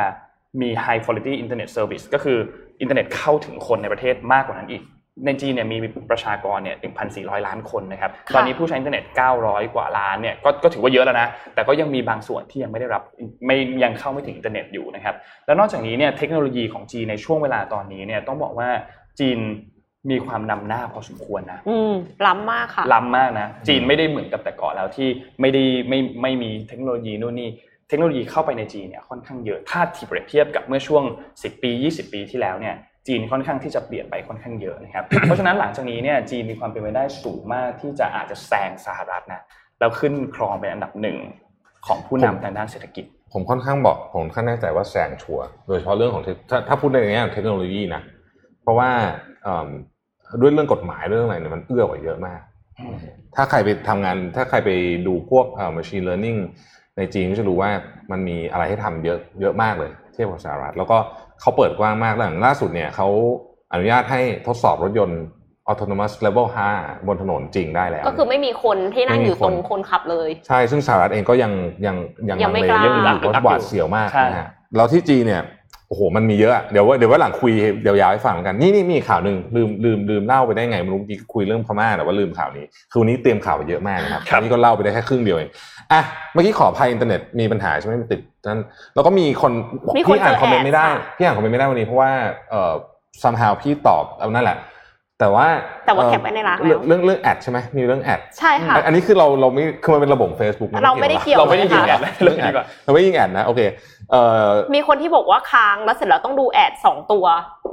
มี high quality internet service ก็คืออินเทอร์เน็ตเข้าถึงคนในประเทศมากกว่านั้นอีก ในจีนเนี่ยมีประชากรเนี่ย1,400 ล้านคนนะครับ ตอนนี้ผู้ใช้อินเทอร์เน็ต 900 กว่าล้านเนี่ยก็ก็ถือว่าเยอะแล้วนะ แต่ก็ยังมีบางส่วนที่ยังไม่ได้รับไม่ยังเข้าไม่ถึงอินเทอร์เน็ตอยู่นะครับ แล้วนอกจากนี้เนี่ยเทคโนโลยีของจีนในช่วงเวลาตอนนี้เนี่ยต้องบอกว่าจีนมีความนำหน้าพอสมควรนะ อืมล้ำมากค่ะล้ำมากนะ จีนไม่ได้เหมือนกับแต่ก่อนแล้วที่ไม่ได้ไม่ไม่มีเทคโนโลยีนู่นนี่ เทคโนโลยีเข้าไปในจีนเนี่ยค่อนข้างเยอะถ้าที่เปรียบเทียบกับเมื่อช่วง 10 ปี 20 ปีที่แล้วเนี่ยจีนค่อนข้างที่จะเปลี่ยนไปค่อนข้างเยอะนะครับ เพราะฉะนั้นหลังจากนี้เนี่ยจีนมีความเป็นไปได้สูงมากที่จะอาจจะแซงสหรัฐนะแล้วขึ้นครองเป็นอันดับหนึ่งของผู้นำทางด้านเศรษฐกิจ ผมค่อนข้างบอกผมค่อนข้างแน่ใจว่าแซงชัวร์โดยเฉพาะเรื่องของเทคถ้าถ้าพูดในแง่ของเทคโนโลยีนะเพราะว่าเอิ่มด้วยเรื่องกฎหมายเรื่องอะไรเนี่ยมันเอื้อกว่าเยอะมาก ถ้าใครไปทำงานถ้าใครไปดูพวกเอ่อ machine learning ในจีนก็จะรู้ว่ามันมีอะไรให้ทำเยอะเยอะมากเลยเทียบกับสหรัฐ แล้วก็เขาเปิดกว้างมากแล้วอย่างล่าสุดเนี่ยเขาอนุญาตให้ทดสอบรถยนต์ autonomous level 5 บนถนนจริงได้แล้ว ก็คือไม่มีคนที่นั่งอยู่ไม่มีคนตรงคนขับเลย ใช่ซึ่งสหรัฐเองก็ยังยังยังยังไม่ลักล้าเรื่องนี้อยู่เพราะหวาดเสียวมากใช่นะฮะแล้วที่จีนเนี่ย โอ้โหมันมีเยอะอะเดี๋ยวว่าเดี๋ยวว่าหลังคุยยาวๆให้ฟังกันนี่นี่มีข่าวหนึ่งลืมลืมลืมเล่าไปได้ไงไม่รู้เมื่อกี้คุยเรื่องพม่าแต่ว่าลืมข่าวนี้คือวันนี้เตรียมข่าวไปเยอะมากนะครับครับอันนี่ก็เล่าไปได้แค่ครึ่งเดียวเองอะเมื่อกี้ขออภัยอินเทอร์เน็ตมีปัญหาใช่ไหมมันติดนั้นแล้วก็มีคนมีคนพี่อ่านเจอ comment ad ไม่ได้ค่ะพี่อ่าน comment ไม่ได้วันนี้เพราะว่าเอ่อ somehow พี่ตอบเอานั่นแหละแต่ว่าแต่ว่าเอ่อ cap ไว้ในไลน์แล้วเรื่องเรื่องเรื่อง ad ใช่ไหมมีเรื่อง ad ใช่ค่ะอันนี้คือเราเราไม่คือมันเป็นระบบ Facebook เราไม่ได้เกี่ยวเราไม่ได้ยิง ad เลยเลยเรื่องนี้ดีกว่าเราไม่ยิง ad นะโอเคเอ่อ มีคนที่บอกว่าค้างแล้วเสร็จแล้วต้องดูแอดสองตัว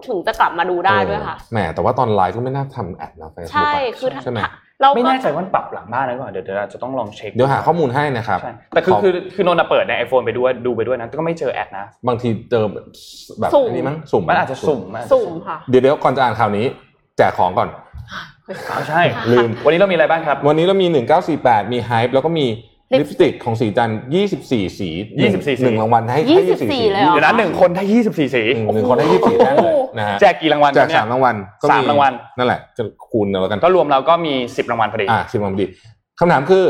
ถึงจะกลับมาดูได้ด้วยค่ะแหมแต่ว่าตอนไลฟ์ก็ไม่น่าทำแอดนะ Facebook ใช่อะคือถ้าใช่ไหมเราไม่ก็แน่ใจว่าปรับหลังบ้านหรือเปล่าเดี๋ยวเดี๋ยวเราจะต้องลองเช็คเดี๋ยวหาข้อมูลให้นะครับใช่แต่คือขคือคือนนท์อะเปิดในไอโฟนไปด้วยดูไปด้วยนะก็ไม่เจอแอดนะ บางทีเจอแบบสุ่มอันนี้มั้งสุ่มมันอาจจะสุ่มมันอาจจะสุ่มค่ะเดี๋ยวเดี๋ยวก่อนจะอ่านข่าวนี้ แจกของก่อนอ๋อใช่ลืมวันนี้เรามีอะไรบ้างครับ วันนี้เรามี 1948 มีไฮป์แล้วก็มี ลิปสติกของสีจันทร์24สี24สีหนึ่งรางวัลให้ให้24สีเลยเหรอเดี๋ยวนะหนึ่งคนได้ยี่สิบสี่สีหนึ่งหนึ่งคนให้24แท่งเลยนะฮะแจกกี่รางวัลแจครักบเนี่ยสามรางวัลก็สามรางวัลนั่นแหละจะคูณเอาแล้วกันก็รวมเราก็มีสิบรางวัลพอดีอะสิบรางวัลพอดีคำถามคือ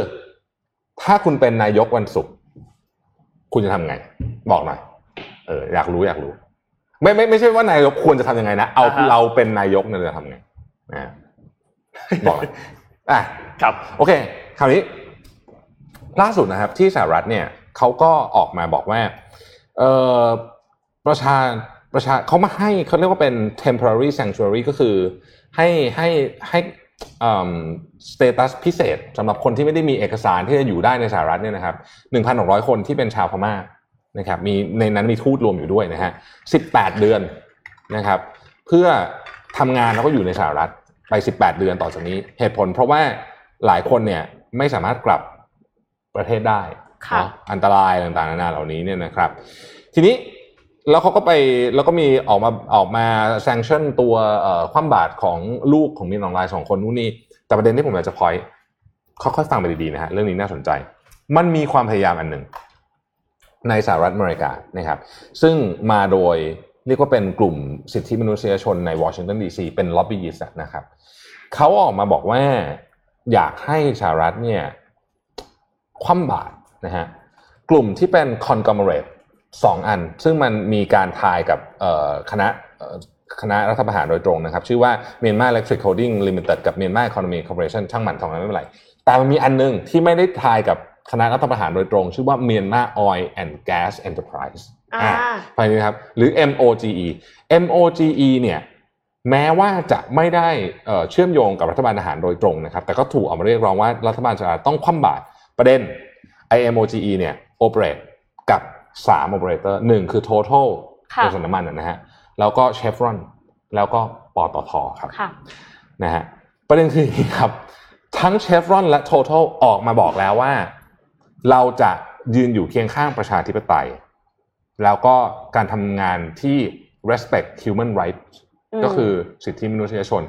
ถ้าคุณเป็นนายกวันศุกร์คุณจะทำไง บอกหน่อยเอออยากรู้อยากรู้ ไม่ไม่ไม่ใช่ว่านายกควรจะทำยังไงนะเอาอ่าฮะเราเป็นนายกเนี่ยจะทำไงนะบอกหน่อยอะครับ โอเค คราวนี้ ล่าสุดนะครับที่สหรัฐเนี่ยเขาก็ออกมาบอกว่าเออประชาประชาเขามาให้เขาเรียกว่าเป็น temporary sanctuary ก็คือให้ให้ให้สเตตัสพิเศษสำหรับคนที่ไม่ได้มีเอกสารที่จะอยู่ได้ในสหรัฐเนี่ยนะครับ1,600 คนที่เป็นชาวพม่านะครับมีในนั้นมีทูตรวมอยู่ด้วยนะฮะ18 เดือนนะครับ เพื่อทำงานแล้วก็อยู่ในสหรัฐไป 18 เดือนต่อจากนี้ เหตุผลเพราะว่าหลายคนเนี่ยไม่สามารถกลับ ประเทศได้ค่ะเนอะอันตรายต่างๆนานาเหล่านี้เนี่ยนะครับ ทีนี้แล้วเขาก็ไปแล้วก็มีออกมาออกมาแซงชั่นตัวเอ่อคว่ำบาตรของลูกของมินออนไลน์สองคนนู่นนี่ แต่ประเด็นที่ผมอยากจะพอยค่อยๆฟังไปดีๆนะฮะเรื่องนี้น่าสนใจ มันมีความพยายามอันหนึ่งในสหรัฐอเมริกานะครับ ซึ่งมาโดยเรียกว่าเป็นกลุ่มสิทธิมนุษยชนในวอชิงตันดีซีเป็นล็อบบี้ยิสต์นะครับเขาออกมาบอกว่าอยากให้สหรัฐเนี่ย คว่ำบาตรนะฮะกลุ่มที่เป็น conglomerate สองอัน ซึ่งมันมีการทายกับเอ่อคณะเอ่อคณะรัฐประหารโดยตรงนะครับ ชื่อว่า Myanmar Electric Holding Limited กับ Myanmar Economy Corporation ช่างมันสองอันไม่เป็นไร แต่มันมีอันหนึงที่ไม่ได้ทายกับคณะรัฐประหารโดยตรง ชื่อว่า Myanmar Oil and Gas Enterprise อ่าไปนี้นะครับ หรือ MOGE MOGE เนี่ยแม้ว่าจะไม่ได้เอ่อเชื่อมโยงกับรัฐบาลทหารโดยตรงนะครับ แต่ก็ถูกออกมาเรียกร้องว่ารัฐบาลสหรัฐต้องคว่ำบาตร ประเด็น IMOGE เนี่ย operate กับ3 operator หนึ่งคือ Total ค่ะบริษัทน้ำมันนะฮะแล้วก็ Chevron แล้วก็ปตทครับค่ะนะฮะประเด็นคืออย่างนี้ครับ ทั้งเชฟรอนและ Total ออกมาบอกแล้วว่า เราจะยืนอยู่เคียงข้างประชาธิปไตย แล้วก็การทำงานที่ respect human rights อืมก็คือสิทธิมนุษยชน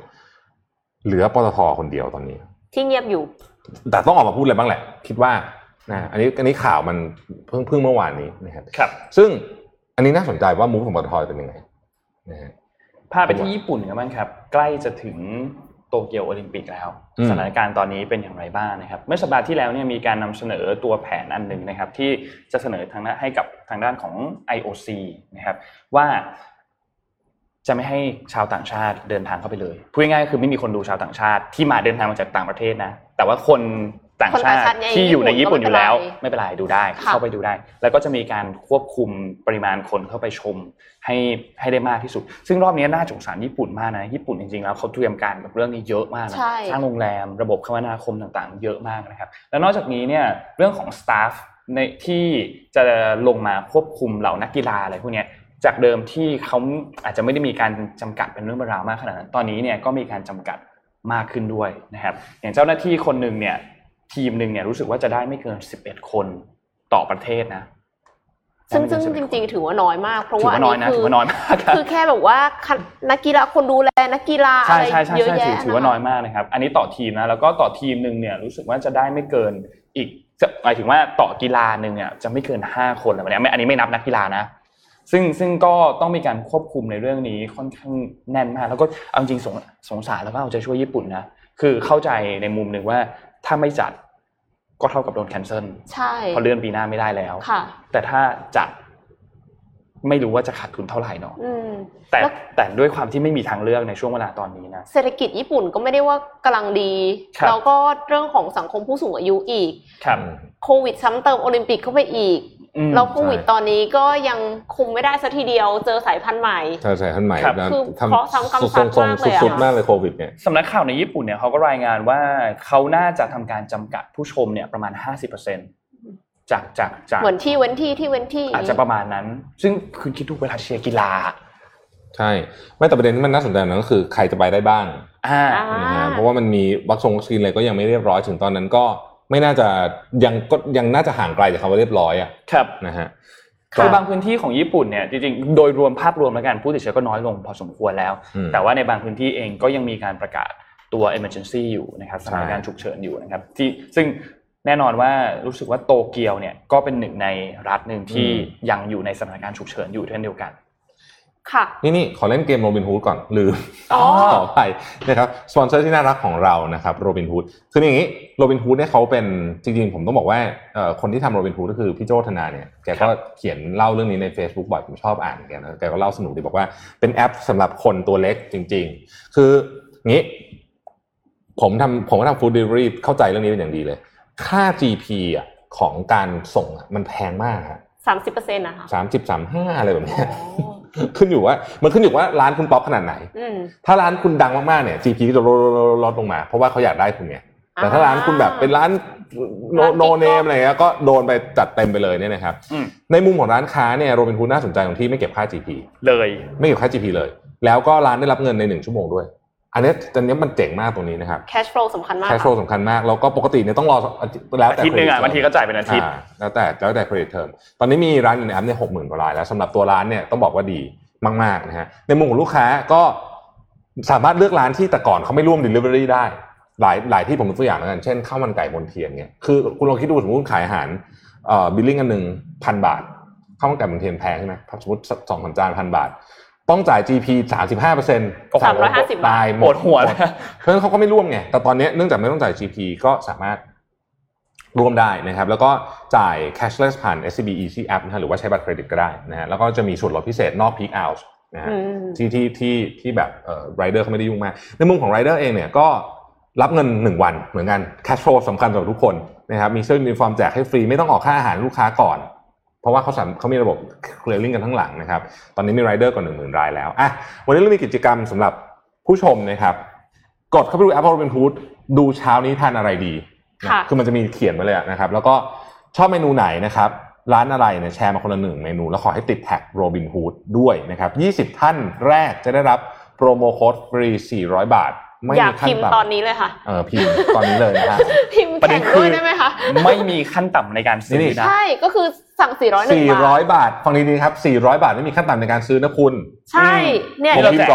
เหลือปตทคนเดียวตอนนี้ ที่เงียบอยู่ แต่ต้องออกมาพูดอะไรบ้างแหละ คิดว่านะอันนี้อันนี้ข่าวมันเพิ่งเพิ่งเมื่อวานนี้นะครับครับ ซึ่งอันนี้น่าสนใจว่ามูฟของปตทเป็นยังไงนะฮะพาไปที่ญี่ปุ่นกันบ้างครับ ใกล้จะถึงโตเกียวโอลิมปิกแล้วอืมสถานการณ์ตอนนี้เป็นอย่างไรบ้างนะครับ เมื่อสัปดาห์ที่แล้วเนี่ยมีการนำเสนอตัวแผนอันหนึ่งนะครับ ที่จะเสนอทางด้านให้กับทางด้านของ IOC นะครับว่า จะไม่ให้ชาวต่างชาติเดินทางเข้าไปเลยพูดง่ายๆก็คือไม่มีคนดูชาวต่างชาติที่มาเดินทางมาจากต่างประเทศนะ แต่ว่าคนต่างชาติที่อยู่ในญี่ปุ่นอยู่แล้ว ไม่เป็นไรดูได้เข้าไปดูได้ แล้วก็จะมีการควบคุมปริมาณคนเข้าไปชมให้ให้ได้มากที่สุด ซึ่งรอบนี้น่าสงสารญี่ปุ่นมากนะญี่ปุ่นจริงๆแล้วเขาเตรียมการกับเรื่องนี้เยอะมากนะสร้างโรงแรมระบบคมนาคมต่างๆ เยอะมากนะครับแล้วนอกจากนี้เนี่ยเรื่องของสตาฟในที่จะลงมาควบคุมเหล่านักกีฬาอะไรพวกนี้ จากเดิมที่เขาอาจจะไม่ได้มีการจำกัดเป็นเรื่องเป็นราวมากขนาดนั้น ตอนนี้เนี่ยก็มีการจำกัดมากขึ้นด้วยนะครับ อย่างเจ้าหน้าที่คนหนึ่งเนี่ยทีมหนึ่งเนี่ยรู้สึกว่าจะได้ไม่เกินสิบเอ็ดคนต่อประเทศนะซึ่งซึ่งจริงๆ ถือว่าน้อยมาก เพราะว่าอันนี้คือถือว่าน้อยมากคือแค่แบบว่านักกีฬาคนดูแลนักกีฬาอะไรเยอะแยะถือว่าน้อยมากนะครับ อันนี้ต่อทีมนะแล้วก็ต่อทีมหนึ่งเนี่ยรู้สึกว่าจะได้ไม่เกินอีกหมายถึงว่าต่อกีฬาหนึ่งเนี่ยจะไม่เกินห้าคนอะไรเนี้ยอันนี้ไม่นับนักกีฬานะ ซึ่งซึ่งก็ต้องมีการควบคุมในเรื่องนี้ค่อนข้างแน่นมาก แล้วก็เอาจริงสงสงสารแล้วก็เอาใจช่วยญี่ปุ่นนะคือเข้าใจในมุมหนึ่งว่าถ้าไม่จัดก็เท่ากับโดนแคนเซิลใช่เพราะเลื่อนปีหน้าไม่ได้แล้วค่ะ แต่ถ้าจัดไม่รู้ว่าจะขาดทุนเท่าไหร่เนาะแต่แต่ด้วยความที่ไม่มีทางเลือกในช่วงเวลาตอนนี้นะเศรษฐกิจญี่ปุ่นก็ไม่ได้ว่ากำลังดีแล้วก็เรื่องของสังคมผู้สูงอายุอีกโควิดซ้ำเติมโอลิมปิกเข้าไปอีก แล้วโควิดตอนนี้ก็ยังคุมไม่ได้สัทีเดียวเจอสายพันธุ์ใหม่เจอสายพันธุ์ใหม่คือเพราะซ้ำกำซัดมากเลยอะสุดมากเลยโควิดเนี่ยสำนักข่าวในญี่ปุ่นเนี่ยเขาก็รายงานว่าเขาน่าจะทำการจำกัดผู้ชมเนี่ยประมาณห้าสิบเปอร์เซ็นต์จากจากจากเหมือนที่เว้นที่ที่เว้นที่อาจจะประมาณนั้น ซึ่งคุณคิดดูเวลาเชียร์กีฬาใช่ไม่แต่ประเด็นที่มันน่าสนใจนั้นก็คือใครจะไปได้บ้างอ่าเพราะว่ามันมีวัคซงวัคซีนอะไรก็ยังไม่เรียบร้อยถึงตอนนั้นก็ ไม่น่าจะยังก็ยังน่าจะห่างไกลจากคำว่าเรียบร้อยอะครับนะฮะคือบางพื้นที่ของญี่ปุ่นเนี่ยจริงๆโดยรวมภาพรวมแล้วกันผู้ติดเชื้อก็น้อยลงพอสมควรแล้ว แต่ว่าในบางพื้นที่เองก็ยังมีการประกาศตัว emergency อยู่นะครับสถานการณ์ฉุกเฉินอยู่นะครับที่ซึ่งแน่นอนว่ารู้สึกว่าโตเกียวเนี่ยก็เป็นหนึ่งในรัฐหนึ่งที่ยังอยู่ในสถานการณ์ฉุกเฉินอยู่เช่นเดียวกัน ค่ะนี่นี่ขอเล่นเกมโรบินฮูดก่อนลืมขอไปนะครับสปอนเซอร์ที่น่ารักของเรานะครับโรบินฮูดคืออย่างนี้โรบินฮูดเนี่ยเขาเป็นจริงๆ ผมต้องบอกว่าคนที่ทำโรบินฮูดก็คือพี่โจ้ธนาเนี่ยแกก็เขียนเล่าเรื่องนี้ใน Facebook บ่อยผมชอบอ่านแกนะแกก็เล่าสนุกดีบอกว่าเป็นแอปสำหรับคนตัวเล็กจริง ๆ คืองี้ ผมทำผมก็ทำ food delivery เข้าใจเรื่องนี้เป็นอย่างดีเลย ค่า GP อะของการส่งมันแพงมากสามสิบเปอร์เซ็นต์นะคะสามสิบสามห้าอะไรแบบนี้ ขึ้นอยู่ว่า มันขึ้นอยู่ว่าร้านคุณป๊อปขนาดไหน ถ้าร้านคุณดังมากๆเนี่ย GP ก็จะลดลงมา เพราะว่าเขาอยากได้คุณไงแต่ถ้าร้านคุณแบบเป็นร้านโนเนมอะไรเงี้ยก็โดนไปจัดเต็มไปเลยเนี่ยนะครับ ในมุมของร้านค้าเนี่ยโรบินฮูดน่าสนใจตรงที่ไม่เก็บค่า GP เลย ไม่เก็บค่า GP เลย แล้วก็ร้านได้รับเงินในหนึ่งชั่วโมงด้วย อันนี้ตอนนี้มันเจ๋งมากตรงนี้นะครับ cash flow สำคัญมาก cash flow สำคัญมาก แล้วก็ปกติเนี่ยต้องรอแล้วแต่อาทิตย์นึงอะบางทีก็จ่ายเป็นอาทิตย์แล้วแต่แล้วแต่ credit term ตอนนี้มีร้านอยู่ในแอปเนี่ยหกหมื่นกว่าายแล้วสำหรับตัวร้านเนี่ยต้องบอกว่าดีมากๆนะฮะในมุมของลูกค้าก็สามารถเลือกร้านที่แต่ก่อนเขาไม่ร่วม Delivery ได้ หลายหลายที่ผมตัวอย่างแล้วกันเช่นข้าวมันไก่บนเทียนเนี่ยคือคุณลองคิดดูสมมติขายอาหารเอ่อบิลลิ่งอันหนึ่งพันบาทข้าวมันไก่บนเทียนแพงใช่ไหมสมมติสองพันจานพันบาท ต้องจ่าย GP สามสิบห้าเปอร์เซ็นต์สามร้อยห้าสิบตายหมดหัวเพราะฉะนั้นเขาก็ไม่ร่วมไง แต่ตอนนี้เนื่องจากไม่ต้องจ่าย GP ก็สามารถร่วมได้นะครับ แล้วก็จ่าย cashless ผ่าน SCB Easy App นะหรือว่าใช้บัตรเครดิตก็ได้นะฮะแล้วก็จะมีส่วนลดพิเศษนอก peak hours นะฮะที่ที่ที่ที่แบบเอ่อไรเดอร์เขาไม่ได้ยุ่งมาก ในมุมของไรเดอร์เองเนี่ยก็รับเงิน 1 วันเหมือนกัน cash flow สำคัญสำหรับทุกคนนะครับมีเสื้อยูนิฟอร์มแจกให้ฟรีไม่ต้องออกค่าอาหารลูกค้าก่อน เพราะว่าเขาสามเขามีระบบ clearing กันทั้งหลังนะครับ ตอนนี้มีไรเดอร์กว่าหนึ่งหมื่นรายแล้ว อะ วันนี้เรามีกิจกรรมสำหรับผู้ชมนะครับ กดเข้าไปดู แอป Robinhood ดูเช้านี้ทานอะไรดี คือมันจะมีเขียนไว้เลยนะครับ แล้วก็ชอบเมนูไหนนะครับร้านอะไรเนี่ยแชร์มาคนละหนึ่งเมนู แล้วขอให้ติดแท็กโรบินฮูดด้วยนะครับ 20 ท่านแรกจะได้รับโปรโมโค้ดฟรี 400 บาท ไม่มีขั้นต่ำตอนนี้เลยค่ะ เออพิมพ์ตอนนี้เลยนะฮะพิมพ์แข่งด้วยได้ไหมคะไม่มีขั้นต่ำในการซื้อนะใช่ก็คือสั่ง 400บาท400บาทฟังดีๆครับ 400 บาทไม่มีขั้นต่ำในการซื้อนะคุณ ใช่เนี่ยเราแจก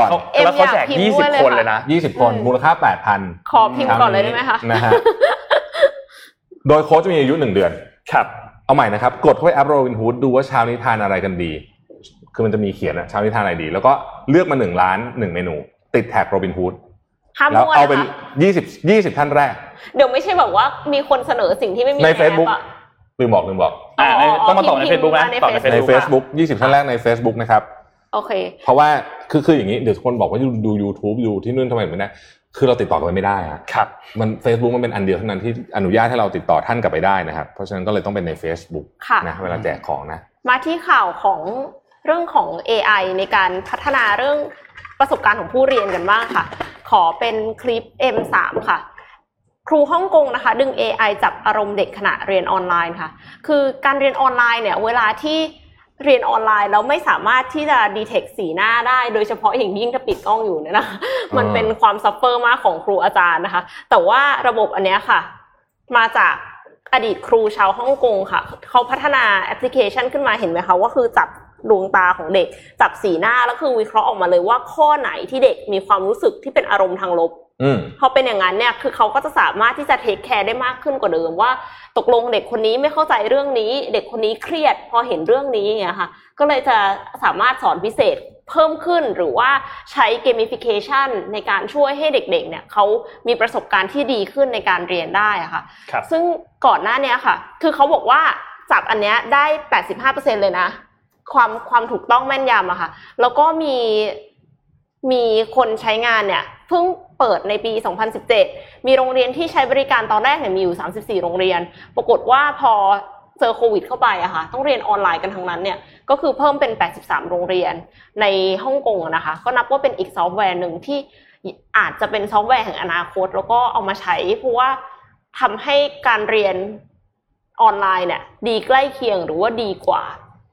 แล้วเขาแจก20 คนเลยนะ 20 คนมูลค่า 8,000 ขอพิมพ์ก่อนเลยได้ไหมคะนะฮะโดยโค้ดจะมีอายุ1เดือนครับ เอาใหม่นะครับ กดเข้าไปแอปโรบินฮูดดูว่าเช้านี้ทานอะไรกันดี คือมันจะมีเขียนอะเช้านี้ทานอะไรดี แล้วก็เลือกมาหนึ่งร้านหนึ่งเมนู ติด tag Robinhood แล้วเอาเป็นยี่สิบยี่สิบท่านแรก เดี๋ยวไม่ใช่แบบว่ามีคนเสนอสิ่งที่ไม่มีในเฟซบุ๊กลืมบอกลืมบอกอ่าต้องมาต่อในเฟซบุ๊กนะต่อในเฟซบุ๊กยี่สิบท่านแรกใน Facebook นะครับ โอเค เพราะว่าคือคืออย่างนี้เดี๋ยวคนบอกว่าดู YouTube ดูที่นู่นทำไมไม่ได้คือเราติดต่อกันไม่ได้ฮะครับ มัน Facebook มันเป็นอันเดียวเท่านั้นที่อนุญาตให้เราติดต่อท่านกลับไปได้นะครับ เพราะฉะนั้นก็เลยต้องเป็นใน Facebook ค่ะ นะเวลาแจกของนะ มาที่ข่าวของเรื่องของ AI ในการพัฒนาเรื่อง ประสบการณ์ของผู้เรียนกันบ้างค่ะ ขอเป็นคลิป M3 ค่ะ ครูฮ่องกงนะคะ ดึง AI จับอารมณ์เด็กขณะเรียนออนไลน์ค่ะ คือการเรียนออนไลน์เนี่ย เวลาที่เรียนออนไลน์แล้วไม่สามารถที่จะดีเทคสีหน้าได้ โดยเฉพาะอย่างยิ่งถ้าปิดกล้องอยู่เนี่ยนะมันเป็นความ suffer มากของครูอาจารย์นะคะ แต่ว่าระบบอันเนี้ยค่ะ มาจากอดีตครูชาวฮ่องกงค่ะ เขาพัฒนาแอปพลิเคชันขึ้นมาเห็นไหมคะว่าคือจับ ดวงตาของเด็ก จับสีหน้าแล้วคือวิเคราะห์ออกมาเลยว่าข้อไหนที่เด็กมีความรู้สึกที่เป็นอารมณ์ทางลบอืมพอเป็นอย่างนั้นเนี่ยคือเขาก็จะสามารถที่จะ take care ได้มากขึ้นกว่าเดิมว่า ตกลงเด็กคนนี้ไม่เข้าใจเรื่องนี้ เด็กคนนี้เครียดพอเห็นเรื่องนี้อย่างเงี้ยค่ะ ก็เลยจะสามารถสอนพิเศษเพิ่มขึ้นหรือว่าใช้เกม i ฟิเคชันในการช่วยให้เด็กๆ เนี่ยเขามีประสบการณ์ที่ดีขึ้นในการเรียนได้อะค่ะครับซึ่งก่อนหน้าเนี้ยค่ะ คือเขาบอกว่าจับอันเนี้ยได้ 85%เลยนะ ความความถูกต้องแม่นยำอะค่ะ แล้วก็มีมีคนใช้งานเนี่ยเพิ่งเปิดในปี 2017 มีโรงเรียนที่ใช้บริการตอนแรกเนี่ยมีอยู่ 34 โรงเรียน ปรากฏว่าพอเจอโควิดเข้าไปอะค่ะต้องเรียนออนไลน์กันทั้งนั้นเนี่ยก็คือเพิ่มเป็น 83 โรงเรียนในฮ่องกงนะคะ ก็นับว่าเป็นอีกซอฟต์แวร์หนึ่งที่อาจจะเป็นซอฟต์แวร์แห่งอนาคต แล้วก็เอามาใช้เพราะว่าทำให้การเรียนออนไลน์เนี่ยดีใกล้เคียงหรือว่าดีกว่า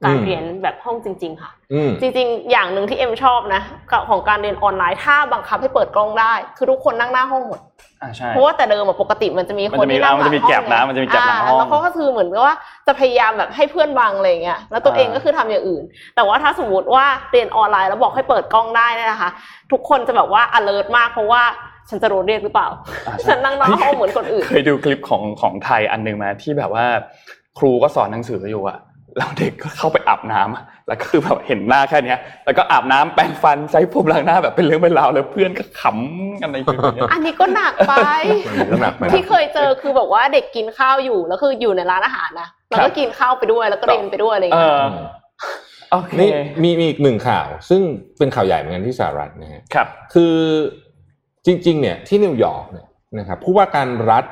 การอืมเรียนแบบห้องจริง ๆ ค่ะอืมจริง ๆ อย่างหนึ่งที่เอ็มชอบนะกับของการเรียนออนไลน์ถ้าบังคับให้เปิดกล้องได้ คือทุกคนนั่งหน้าห้องหมดอ่าใช่เพราะว่าแต่เดิมอะปกติมันจะมีมันคนจะมีที่นั่งหลังมันจะมีห้องแก็บนะไงมันจะมีแก็บหลังห้องาแล้วเขาก็คือเหมือนกับว่าจะพยายามแบบให้เพื่อนบังอะไรอย่างเงี้ยแล้วตัวเองอ่าก็คือทำอย่างอื่น แต่ว่าถ้าสมมติว่าเรียนออนไลน์แล้วบอกให้เปิดกล้องได้เนี่ยนะคะ ทุกคนจะแบบว่า alert มากเพราะว่าฉันจะโดนเรียกหรือเปล่าอ่าใช่ฉันนั่งหน้าห้องเหมือนคนอื่น เคยดูคลิปของของไทยอันหนึ่งมาที่แบบว่า ครูก็สอนหนังสืออยู่อะ แล้วเด็กก็เข้าไปอาบน้ำอะแล้วก็คือแบบเห็นหน้าแค่เนี้ย แล้วก็อาบน้ำแปรงฟันใช้ผมล้างหน้าแบบเป็นเรื่องเป็นราวเลยเพื่อนก็ขำกันในคลิปอย่างเงี้ยอันนี้ก็หนักไปมันก็หนักไปนะที่เคยเจอคือแบบว่าเด็กกินข้าวอยู่แล้วคืออยู่ในร้านอาหารนะครับแล้วก็กินข้าวไปด้วยแล้วก็เรียนไปด้วยอะไรอย่างเอเงี้ยอโอเคนี่มีมีอีกหนึ่งข่าว ซึ่งเป็นข่าวใหญ่เหมือนกันที่สหรัฐนะฮะครับ คือจริง ๆ เนี่ยที่นิวยอร์กเนี่ยนะครับผู้ว่าการรัฐ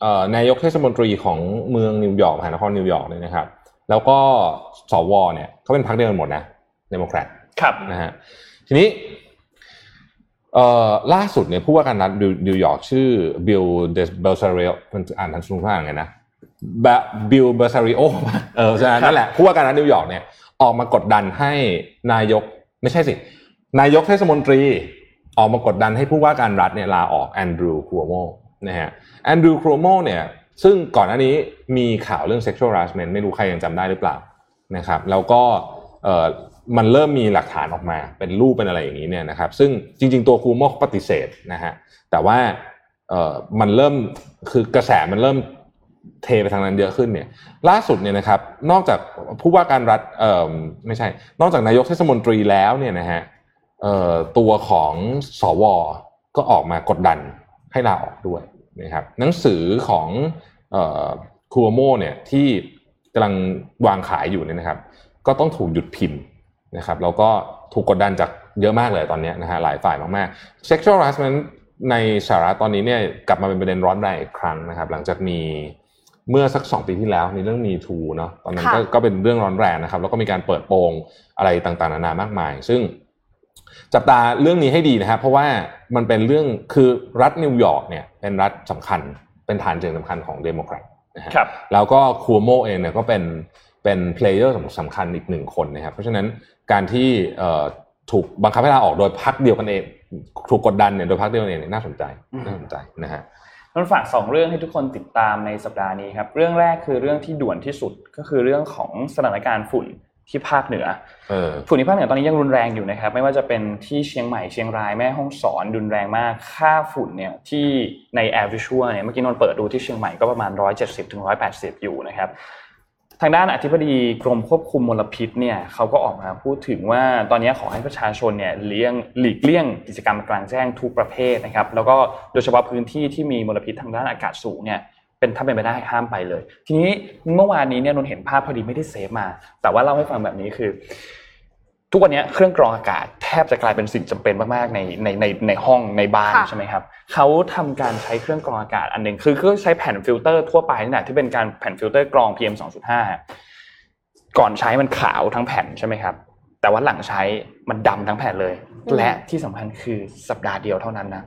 เอ่อนายกเทศมนตรีของเมืองนิวยอร์กมหานครนิวยอร์กเนี่ยนะครับ แล้วก็สวเนี่ยเขาเป็นพรรคเดียวกันหมดนะเดโมแครตครับนะฮะทีนี้เอ่อล่าสุดเนี่ยผู้ว่าการรัฐนิวยอร์กชื่อบิลเดสเบลซาริโอมันอ่านทันสุนทรไงนะบิลเดอบลาซิโอเออใช่นั่นแหละผู้ว่าการรัฐนิวยอร์กเนี่ยออกมากดดันให้นายกไม่ใช่สิ นายกเทศมนตรีออกมากดดันให้ผู้ว่าการรัฐเนี่ยลาออกแอนดรูว์คูโอโมนะฮะแอนดรูว์คูโอโมเนี่ย ซึ่งก่อนหน้านี้มีข่าวเรื่อง sexual harassment ไม่รู้ใครยังจำได้หรือเปล่านะครับ แล้วก็เออมันเริ่มมีหลักฐานออกมาเป็นรูปเป็นอะไรอย่างนี้เนี่ยนะครับ ซึ่งจริง ๆ ตัวครูโมเขาปฏิเสธนะฮะแต่ว่าเออมันเริ่มคือกระแสมันเริ่มเทไปทางนั้นเยอะขึ้นเนี่ย ล่าสุดเนี่ยนะครับ นอกจากผู้ว่าการรัฐเอ่อไม่ใช่ นอกจากนายกเทศมนตรีแล้วเนี่ยนะฮะเอ่อตัวของสวก็ออกมากดดันให้ลาออกด้วย นะครับหนังสือของเอ่อคูโมเนี่ยที่กำลังวางขายอยู่เนี่ยนะครับ ก็ต้องถูกหยุดพิมพ์นะครับแล้วก็ถูกกดดันจากเยอะมากเลยตอนเนี้ยนะฮะหลายฝ่ายมากๆ sexual harassment ในสหรัฐตอนนี้เนี่ยกลับมาเป็นประเด็นร้อนแรงอีกครั้งนะครับ หลังจากมีเมื่อสักสองปีที่แล้วมีเรื่องมีทูเนาะตอนนั้นก็ค่ะก็เป็นเรื่องร้อนแรงนะครับ แล้วก็มีการเปิดโปงอะไรต่างๆนานามากมาย ซึ่งจับตาเรื่องนี้ให้ดีนะครับเพราะว่ามันเป็นเรื่องคือรัฐนิวยอร์กเนี่ย เป็นรัฐสำคัญ เป็นฐานเสียงสำคัญของเดโมแครตนะฮะครับแล้วก็คูโอโมเองเนี่ยก็เป็นเป็น player สำคัญอีกหนึ่งคนนะครับ เพราะฉะนั้นการที่เอ่อถูกบังคับให้ลาออกโดยพรรคเดียวกันเอง ถูกกดดันเนี่ยโดยพรรคเดียวกันเองเนี่ยน่าสนใจอืมน่าสนใจนะฮะมันฝากสองเรื่องให้ทุกคนติดตามในสัปดาห์นี้ครับ เรื่องแรกคือเรื่องที่ด่วนที่สุดก็คือเรื่องของสถานการณ์ฝุ่น ที่ภาคเหนือเออฝุ่นที่ภาคเหนือตอนนี้ยังรุนแรงอยู่นะครับ ไม่ว่าจะเป็นที่เชียงใหม่เชียงรายแม่ฮ่องสอนรุนแรงมาก ค่าฝุ่นเนี่ยที่ใน Air Visual เนี่ยเมื่อกี้นนท์เปิดดูที่เชียงใหม่ก็ประมาณ 170ถึง180 อยู่นะครับทางด้านอธิบดีกรมควบคุมมลพิษเนี่ยเขาก็ออกมาพูดถึงว่าตอนนี้ขอให้ประชาชนเนี่ยเลี่ยงหลีกเลี่ยงกิจกรรมกลางแจ้งทุกประเภทนะครับ แล้วก็โดยเฉพาะพื้นที่ที่มีมลพิษทางด้านอากาศสูงเนี่ย เป็นถ้าเป็นไปได้ห้ามไปเลย ทีนี้เมื่อวานนี้เนี่ยนนท์เห็นภาพพอดีไม่ได้เซฟมา แต่ว่าเล่าให้ฟังแบบนี้คือ ทุกวันนี้เครื่องกรองอากาศแทบจะกลายเป็นสิ่งจำเป็นมากๆในในในในห้องในบ้านค่ะใช่ไหมครับเขาทำการใช้เครื่องกรองอากาศอันหนึ่งคือเครื่องใช้แผ่นฟิลเตอร์ทั่วไปนี่แหละที่เป็นการแผ่นฟิลเตอร์กรอง PM 2.5 ก่อนใช้มันขาวทั้งแผ่นใช่ไหมครับแต่ว่าหลังใช้มันดำทั้งแผ่นเลย และที่สำคัญคือสัปดาห์เดียวเท่านั้นนะ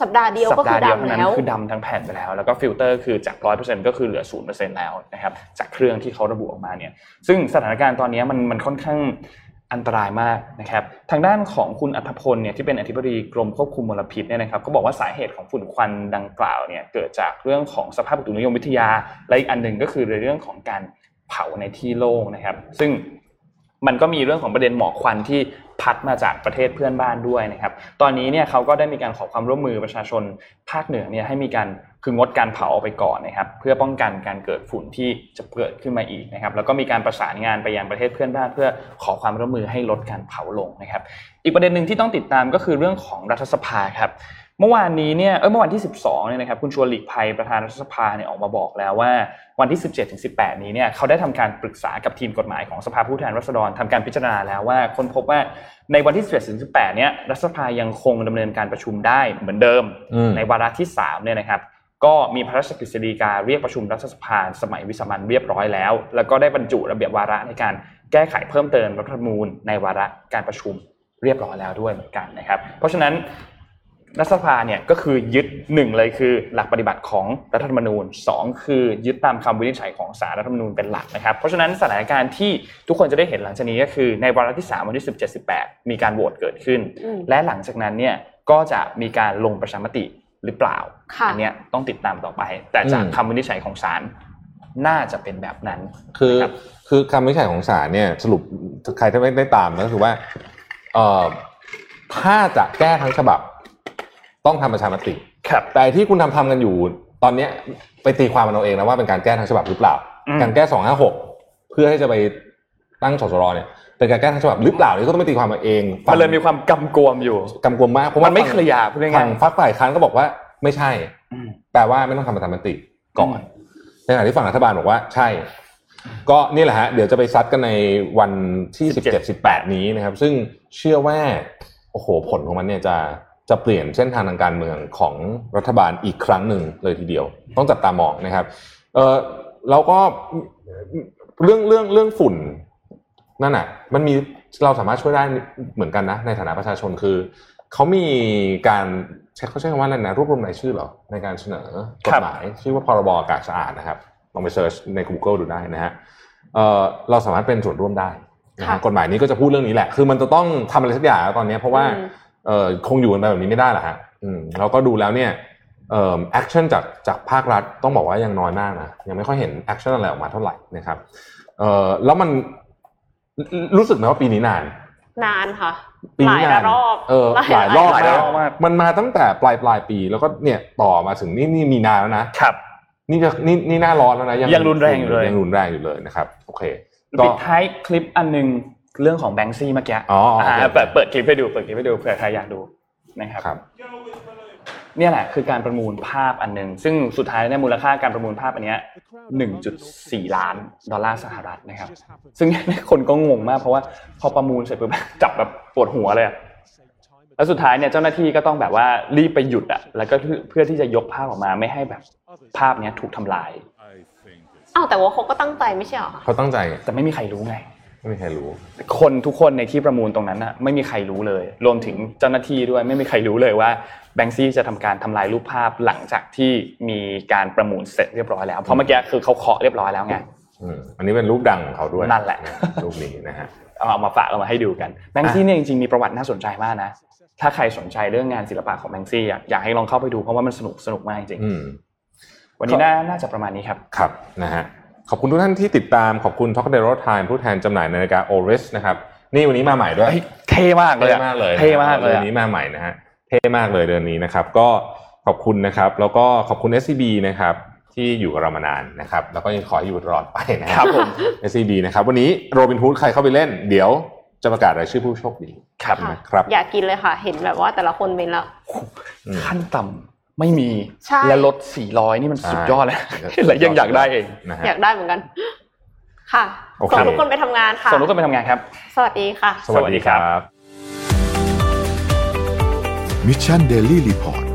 สัปดาห์เดียวสัปดาห์เดียวเท่าดำนั้นแล้วก็คือดำคือดำทั้งแผ่นไปแล้ว แล้วก็ฟิลเตอร์คือจากร้อยเปอร์เซ็นต์ก็คือเหลือศูนย์เปอร์เซ็นต์แล้วนะครับจากเครื่องที่เขาระบุออกมาเนี่ยซึ่งสถานการณ์ตอนนี้มันมันค่อนข้างอันตรายมากนะครับ ทางด้านของคุณอรรถพลเนี่ยที่เป็นอธิบดีกรมควบคุมมลพิษเนี่ยนะครับก็บอกว่าสาเหตุของฝุ่นควันดังกล่าวเนี่ยเกิดจากเรื่องของสภาพอุตุนิยมวิทยา และอีกอันหนึ่งก็คือในเรื่องของการเผาในที่โล่งนะครับ ซึ่งมันก็มีเรื่องของประเด็นหมอกควันที่ พัดมาจากประเทศเพื่อนบ้านด้วยนะครับ ตอนนี้เนี่ยเขาก็ได้มีการขอความร่วมมือประชาชนภาคเหนือเนี่ยให้มีการคืองดการเผาออกไปก่อนนะครับ เพื่อป้องกันการเกิดฝุ่นที่จะเกิดขึ้นมาอีกนะครับ แล้วก็มีการประสานงานไปยังประเทศเพื่อนบ้าน เพื่อขอความร่วมมือให้ลดการเผาลงนะครับ อีกประเด็นหนึ่งที่ต้องติดตามก็คือเรื่องของรัฐสภาครับ เมื่อวานนี้เนี่ยเออเมื่อวันที่ 12เนี่ยนะครับคุณชวนหลีกภัยประธานรัฐสภาเนี่ยออกมาบอกแล้วว่าวันที่ 17ถึง18 นี้เนี่ยเขาได้ทำการปรึกษากับทีมกฎหมายของสภาผู้แทนราษฎรทำการพิจารณาแล้วว่าค้นพบว่าในวันที่ 17ถึง18 เนี่ยรัฐสภายังคงดำเนินการประชุมได้เหมือนเดิมอืมในวาระที่3เนี่ยนะครับก็มีพระราชกฤษฎีกาเรียกประชุมรัฐสภาสมัยวิสามันเรียบร้อยแล้ว แล้วก็ได้บรรจุระเบียบวาระในการแก้ไขเพิ่มเติมรัฐธรรมนูญในวาระการประชุมเรียบร้อยแล้วด้วยเหมือนกันนะครับ เพราะฉะนั้น รัฐสภาเนี่ยก็คือยึดหนึ่งเลยคือหลักปฏิบัติของรัฐธรรมนูญสองคือยึดตามคำวินิจฉัยของศาลรัฐธรรมนูญเป็นหลักนะครับ เพราะฉะนั้นสถานการณ์ที่ทุกคนจะได้เห็นหลังจากนี้ก็คือในวาระที่ 3 วันที่ 17 18 มีการโหวตเกิดขึ้นอืมและหลังจากนั้นเนี่ยก็จะมีการลงประชามติหรือเปล่าค่ะอัเนี้ยต้องติดตามต่อไป แต่จากอืมคำวินิจฉัยของศาลน่าจะเป็นแบบนั้น คือนะครับคือคำวินิจฉัยของศาลเนี่ยสรุปใครที่ไม่ได้ตามก็คือว่าเอ่อถ้าจะแก้ทั้งฉบับ ต้องทำประชามติครับแต่ที่คุณทำทำกันอยู่ ตอนเนี้ยไปตีความมันเอาเองนะว่าเป็นการแก้ทั้งฉบับหรือเปล่าอืมการแก้สองห้าหกเพื่อให้จะไปตั้งสสรเนี่ยเป็นการแก้ทั้งฉบับหรือเปล่านี่ก็ต้องไปตีความมาเองมันเลยมีความกำกวมอยู่กำกวมมากเพราะมัว่านไม่ฝั่งเคลียร์พูดง่ายๆฝั่งฝักฝ่ายค้านก็บอกว่าไม่ใช่อืมแปลว่าไม่ต้องทำประชามติก่อนอืมในขณะที่ฝั่งรัฐบาลบอกว่าใช่ ก็นี่แหละฮะเดี๋ยวจะไปซัดกันในวันที่17 18นี้นะครับ ซึ่งเชื่อว่าโอ้โหผลของมันเนี่ยจะ จะเปลี่ยนเส้นทางทางการเมืองของรัฐบาลอีกครั้งหนึ่งเลยทีเดียว ต้องจับตามองนะครับเออเราก็เรื่องเรื่องเรื่องฝุ่นนั่นน่ะมันมีเราสามารถช่วยได้เหมือนกันนะ ในฐานะประชาชนคือเขามีการใช้เขาใช้คำว่าอะไรนะรวบรวมรายชื่อเหรอในการเสนอกฎหมายชื่อว่าพรบอากาศสะอาดนะครับลองไปเซิร์ชใน Google ดูได้นะฮะเออเราสามารถเป็นส่วนร่วมได้นะฮะค่ะกฎหมายนี้ก็จะพูดเรื่องนี้แหละ คือมันจะต้องทำอะไรสักอย่างแล้วตอนนี้เพราะว่าอืม เออคงอยู่กันไปแบบนี้ไม่ได้หรอกฮะอืมเราก็ดูแล้วเนี่ยเอ่อ action จากจากภาครัฐต้องบอกว่ายังน้อยมากนะยังไม่ค่อยเห็น action อะไรออกมาเท่าไหร่นะครับเออแล้วมันรู้สึกไหมว่าปีนี้นาน นานค่ะปีนี้นานหลายรอบเออหลายรอบหลายรอบมากมันมาตั้งแต่ปลายปลายปีแล้วก็เนี่ยต่อมาถึงนี่นี่มีนาแล้วนะครับ นี่จะนี่นี่หน้าร้อนแล้วนะยังรุนแรงอยู่เลยยังรุนแรงอยู่เลยนะครับ โอเคปิดท้ายคลิปอันหนึง เรื่องของแบงค์ซี่เมื่อกี้อ๋อโอเคาเปิดเปิดคลิปให้ดูเปิดคลิปให้ดูเผื่อใครอยากดูนะครับครับเนี่ยแหละคือการประมูลภาพอันหนึ่งซึ่งสุดท้ายเนี่ยมูลค่าการประมูลภาพอันเนี้ย1.4 ล้านดอลลาร์สหรัฐนะครับ ซึ่งคนก็งงมากเพราะว่าพอประมูลเสร็จปุ๊บจับแบบปวดหัวเลยอะแล้วสุดท้ายเนี่ยเจ้าหน้าที่ก็ต้องแบบว่ารีบไปหยุดอะแล้วก็เพื่อที่จะยกภาพออกมาไม่ให้แบบภาพเนี้ยถูกทำลายอ้าวแต่ว่าเขาก็ตั้งใจไม่ใช่เหรอคะเขาตั้งใจแต่ไม่มีใครรู้ไง ไม่มีใครรู้ คนทุกคนในที่ประมูลตรงนั้นน่ะไม่มีใครรู้เลย รวมถึงเจ้าหน้าที่ด้วยไม่มีใครรู้เลยว่าแบงซี่จะทำการทำลายรูปภาพหลังจากที่มีการประมูลเสร็จเรียบร้อยแล้ว เพราะเมื่อกี้คือเขาเคาะเรียบร้อยแล้วไงอืมอันนี้เป็นรูปดังของเขาด้วยนั่นแหละรูปนี้นะฮะเอาเอามาฝากเอามาให้ดูกันแบงซี่เนี่ยจริงๆมีประวัติน่าสนใจมากนะถ้าใครสนใจเรื่องงานศิลปะของแบงซี่อยากให้ลองเข้าไปดูเพราะว่ามันสนุกสนุกมากจริงอืมๆวันนี้น่าน่าจะประมาณนี้ครับครับนะฮะ ขอบคุณทุกท่านที่ติดตามขอบคุณ t o k d e r o Time ผู้แทนจำหน่ายนาฬิกา Oris นะครับนี่วันนี้มาใหม่ด้วยเฮ้ยเท่มากเลยเท่อะมากเลยเท่มากเลยเดือนอะนี้มาใหม่นะฮะเท่มากเลยเดือนนี้นะครับ ก็ขอบคุณนะครับ แล้วก็ขอบคุณ SCB นะครับที่อยู่กับเรามานานนะครับ แล้วก็ยังขอให้อยู่ตลอดไปนะฮะครับผม SCB นะครับ วันนี้โรบินฮูดใครเข้าไปเล่น เดี๋ยวจะประกาศรายชื่อผู้โชคดีครับค่ะนะครับ อยากกินเลยค่ะ เห็นแบบว่าแต่ละคนเป็นแล้วอืมขั้นต่ำ ไม่มีใช่และลด400 นี่มันสุดยอดแล้วใช่และยังอยากได้เองนะฮะอยากได้เหมือนกัน ค่ะโอเคส่งทุกคนไปทำงานค่ะส่งทุกคนไปทำงานครับ สวัสดีค่ะ สวัสดีครับมิชชันเดลี่รีพอร์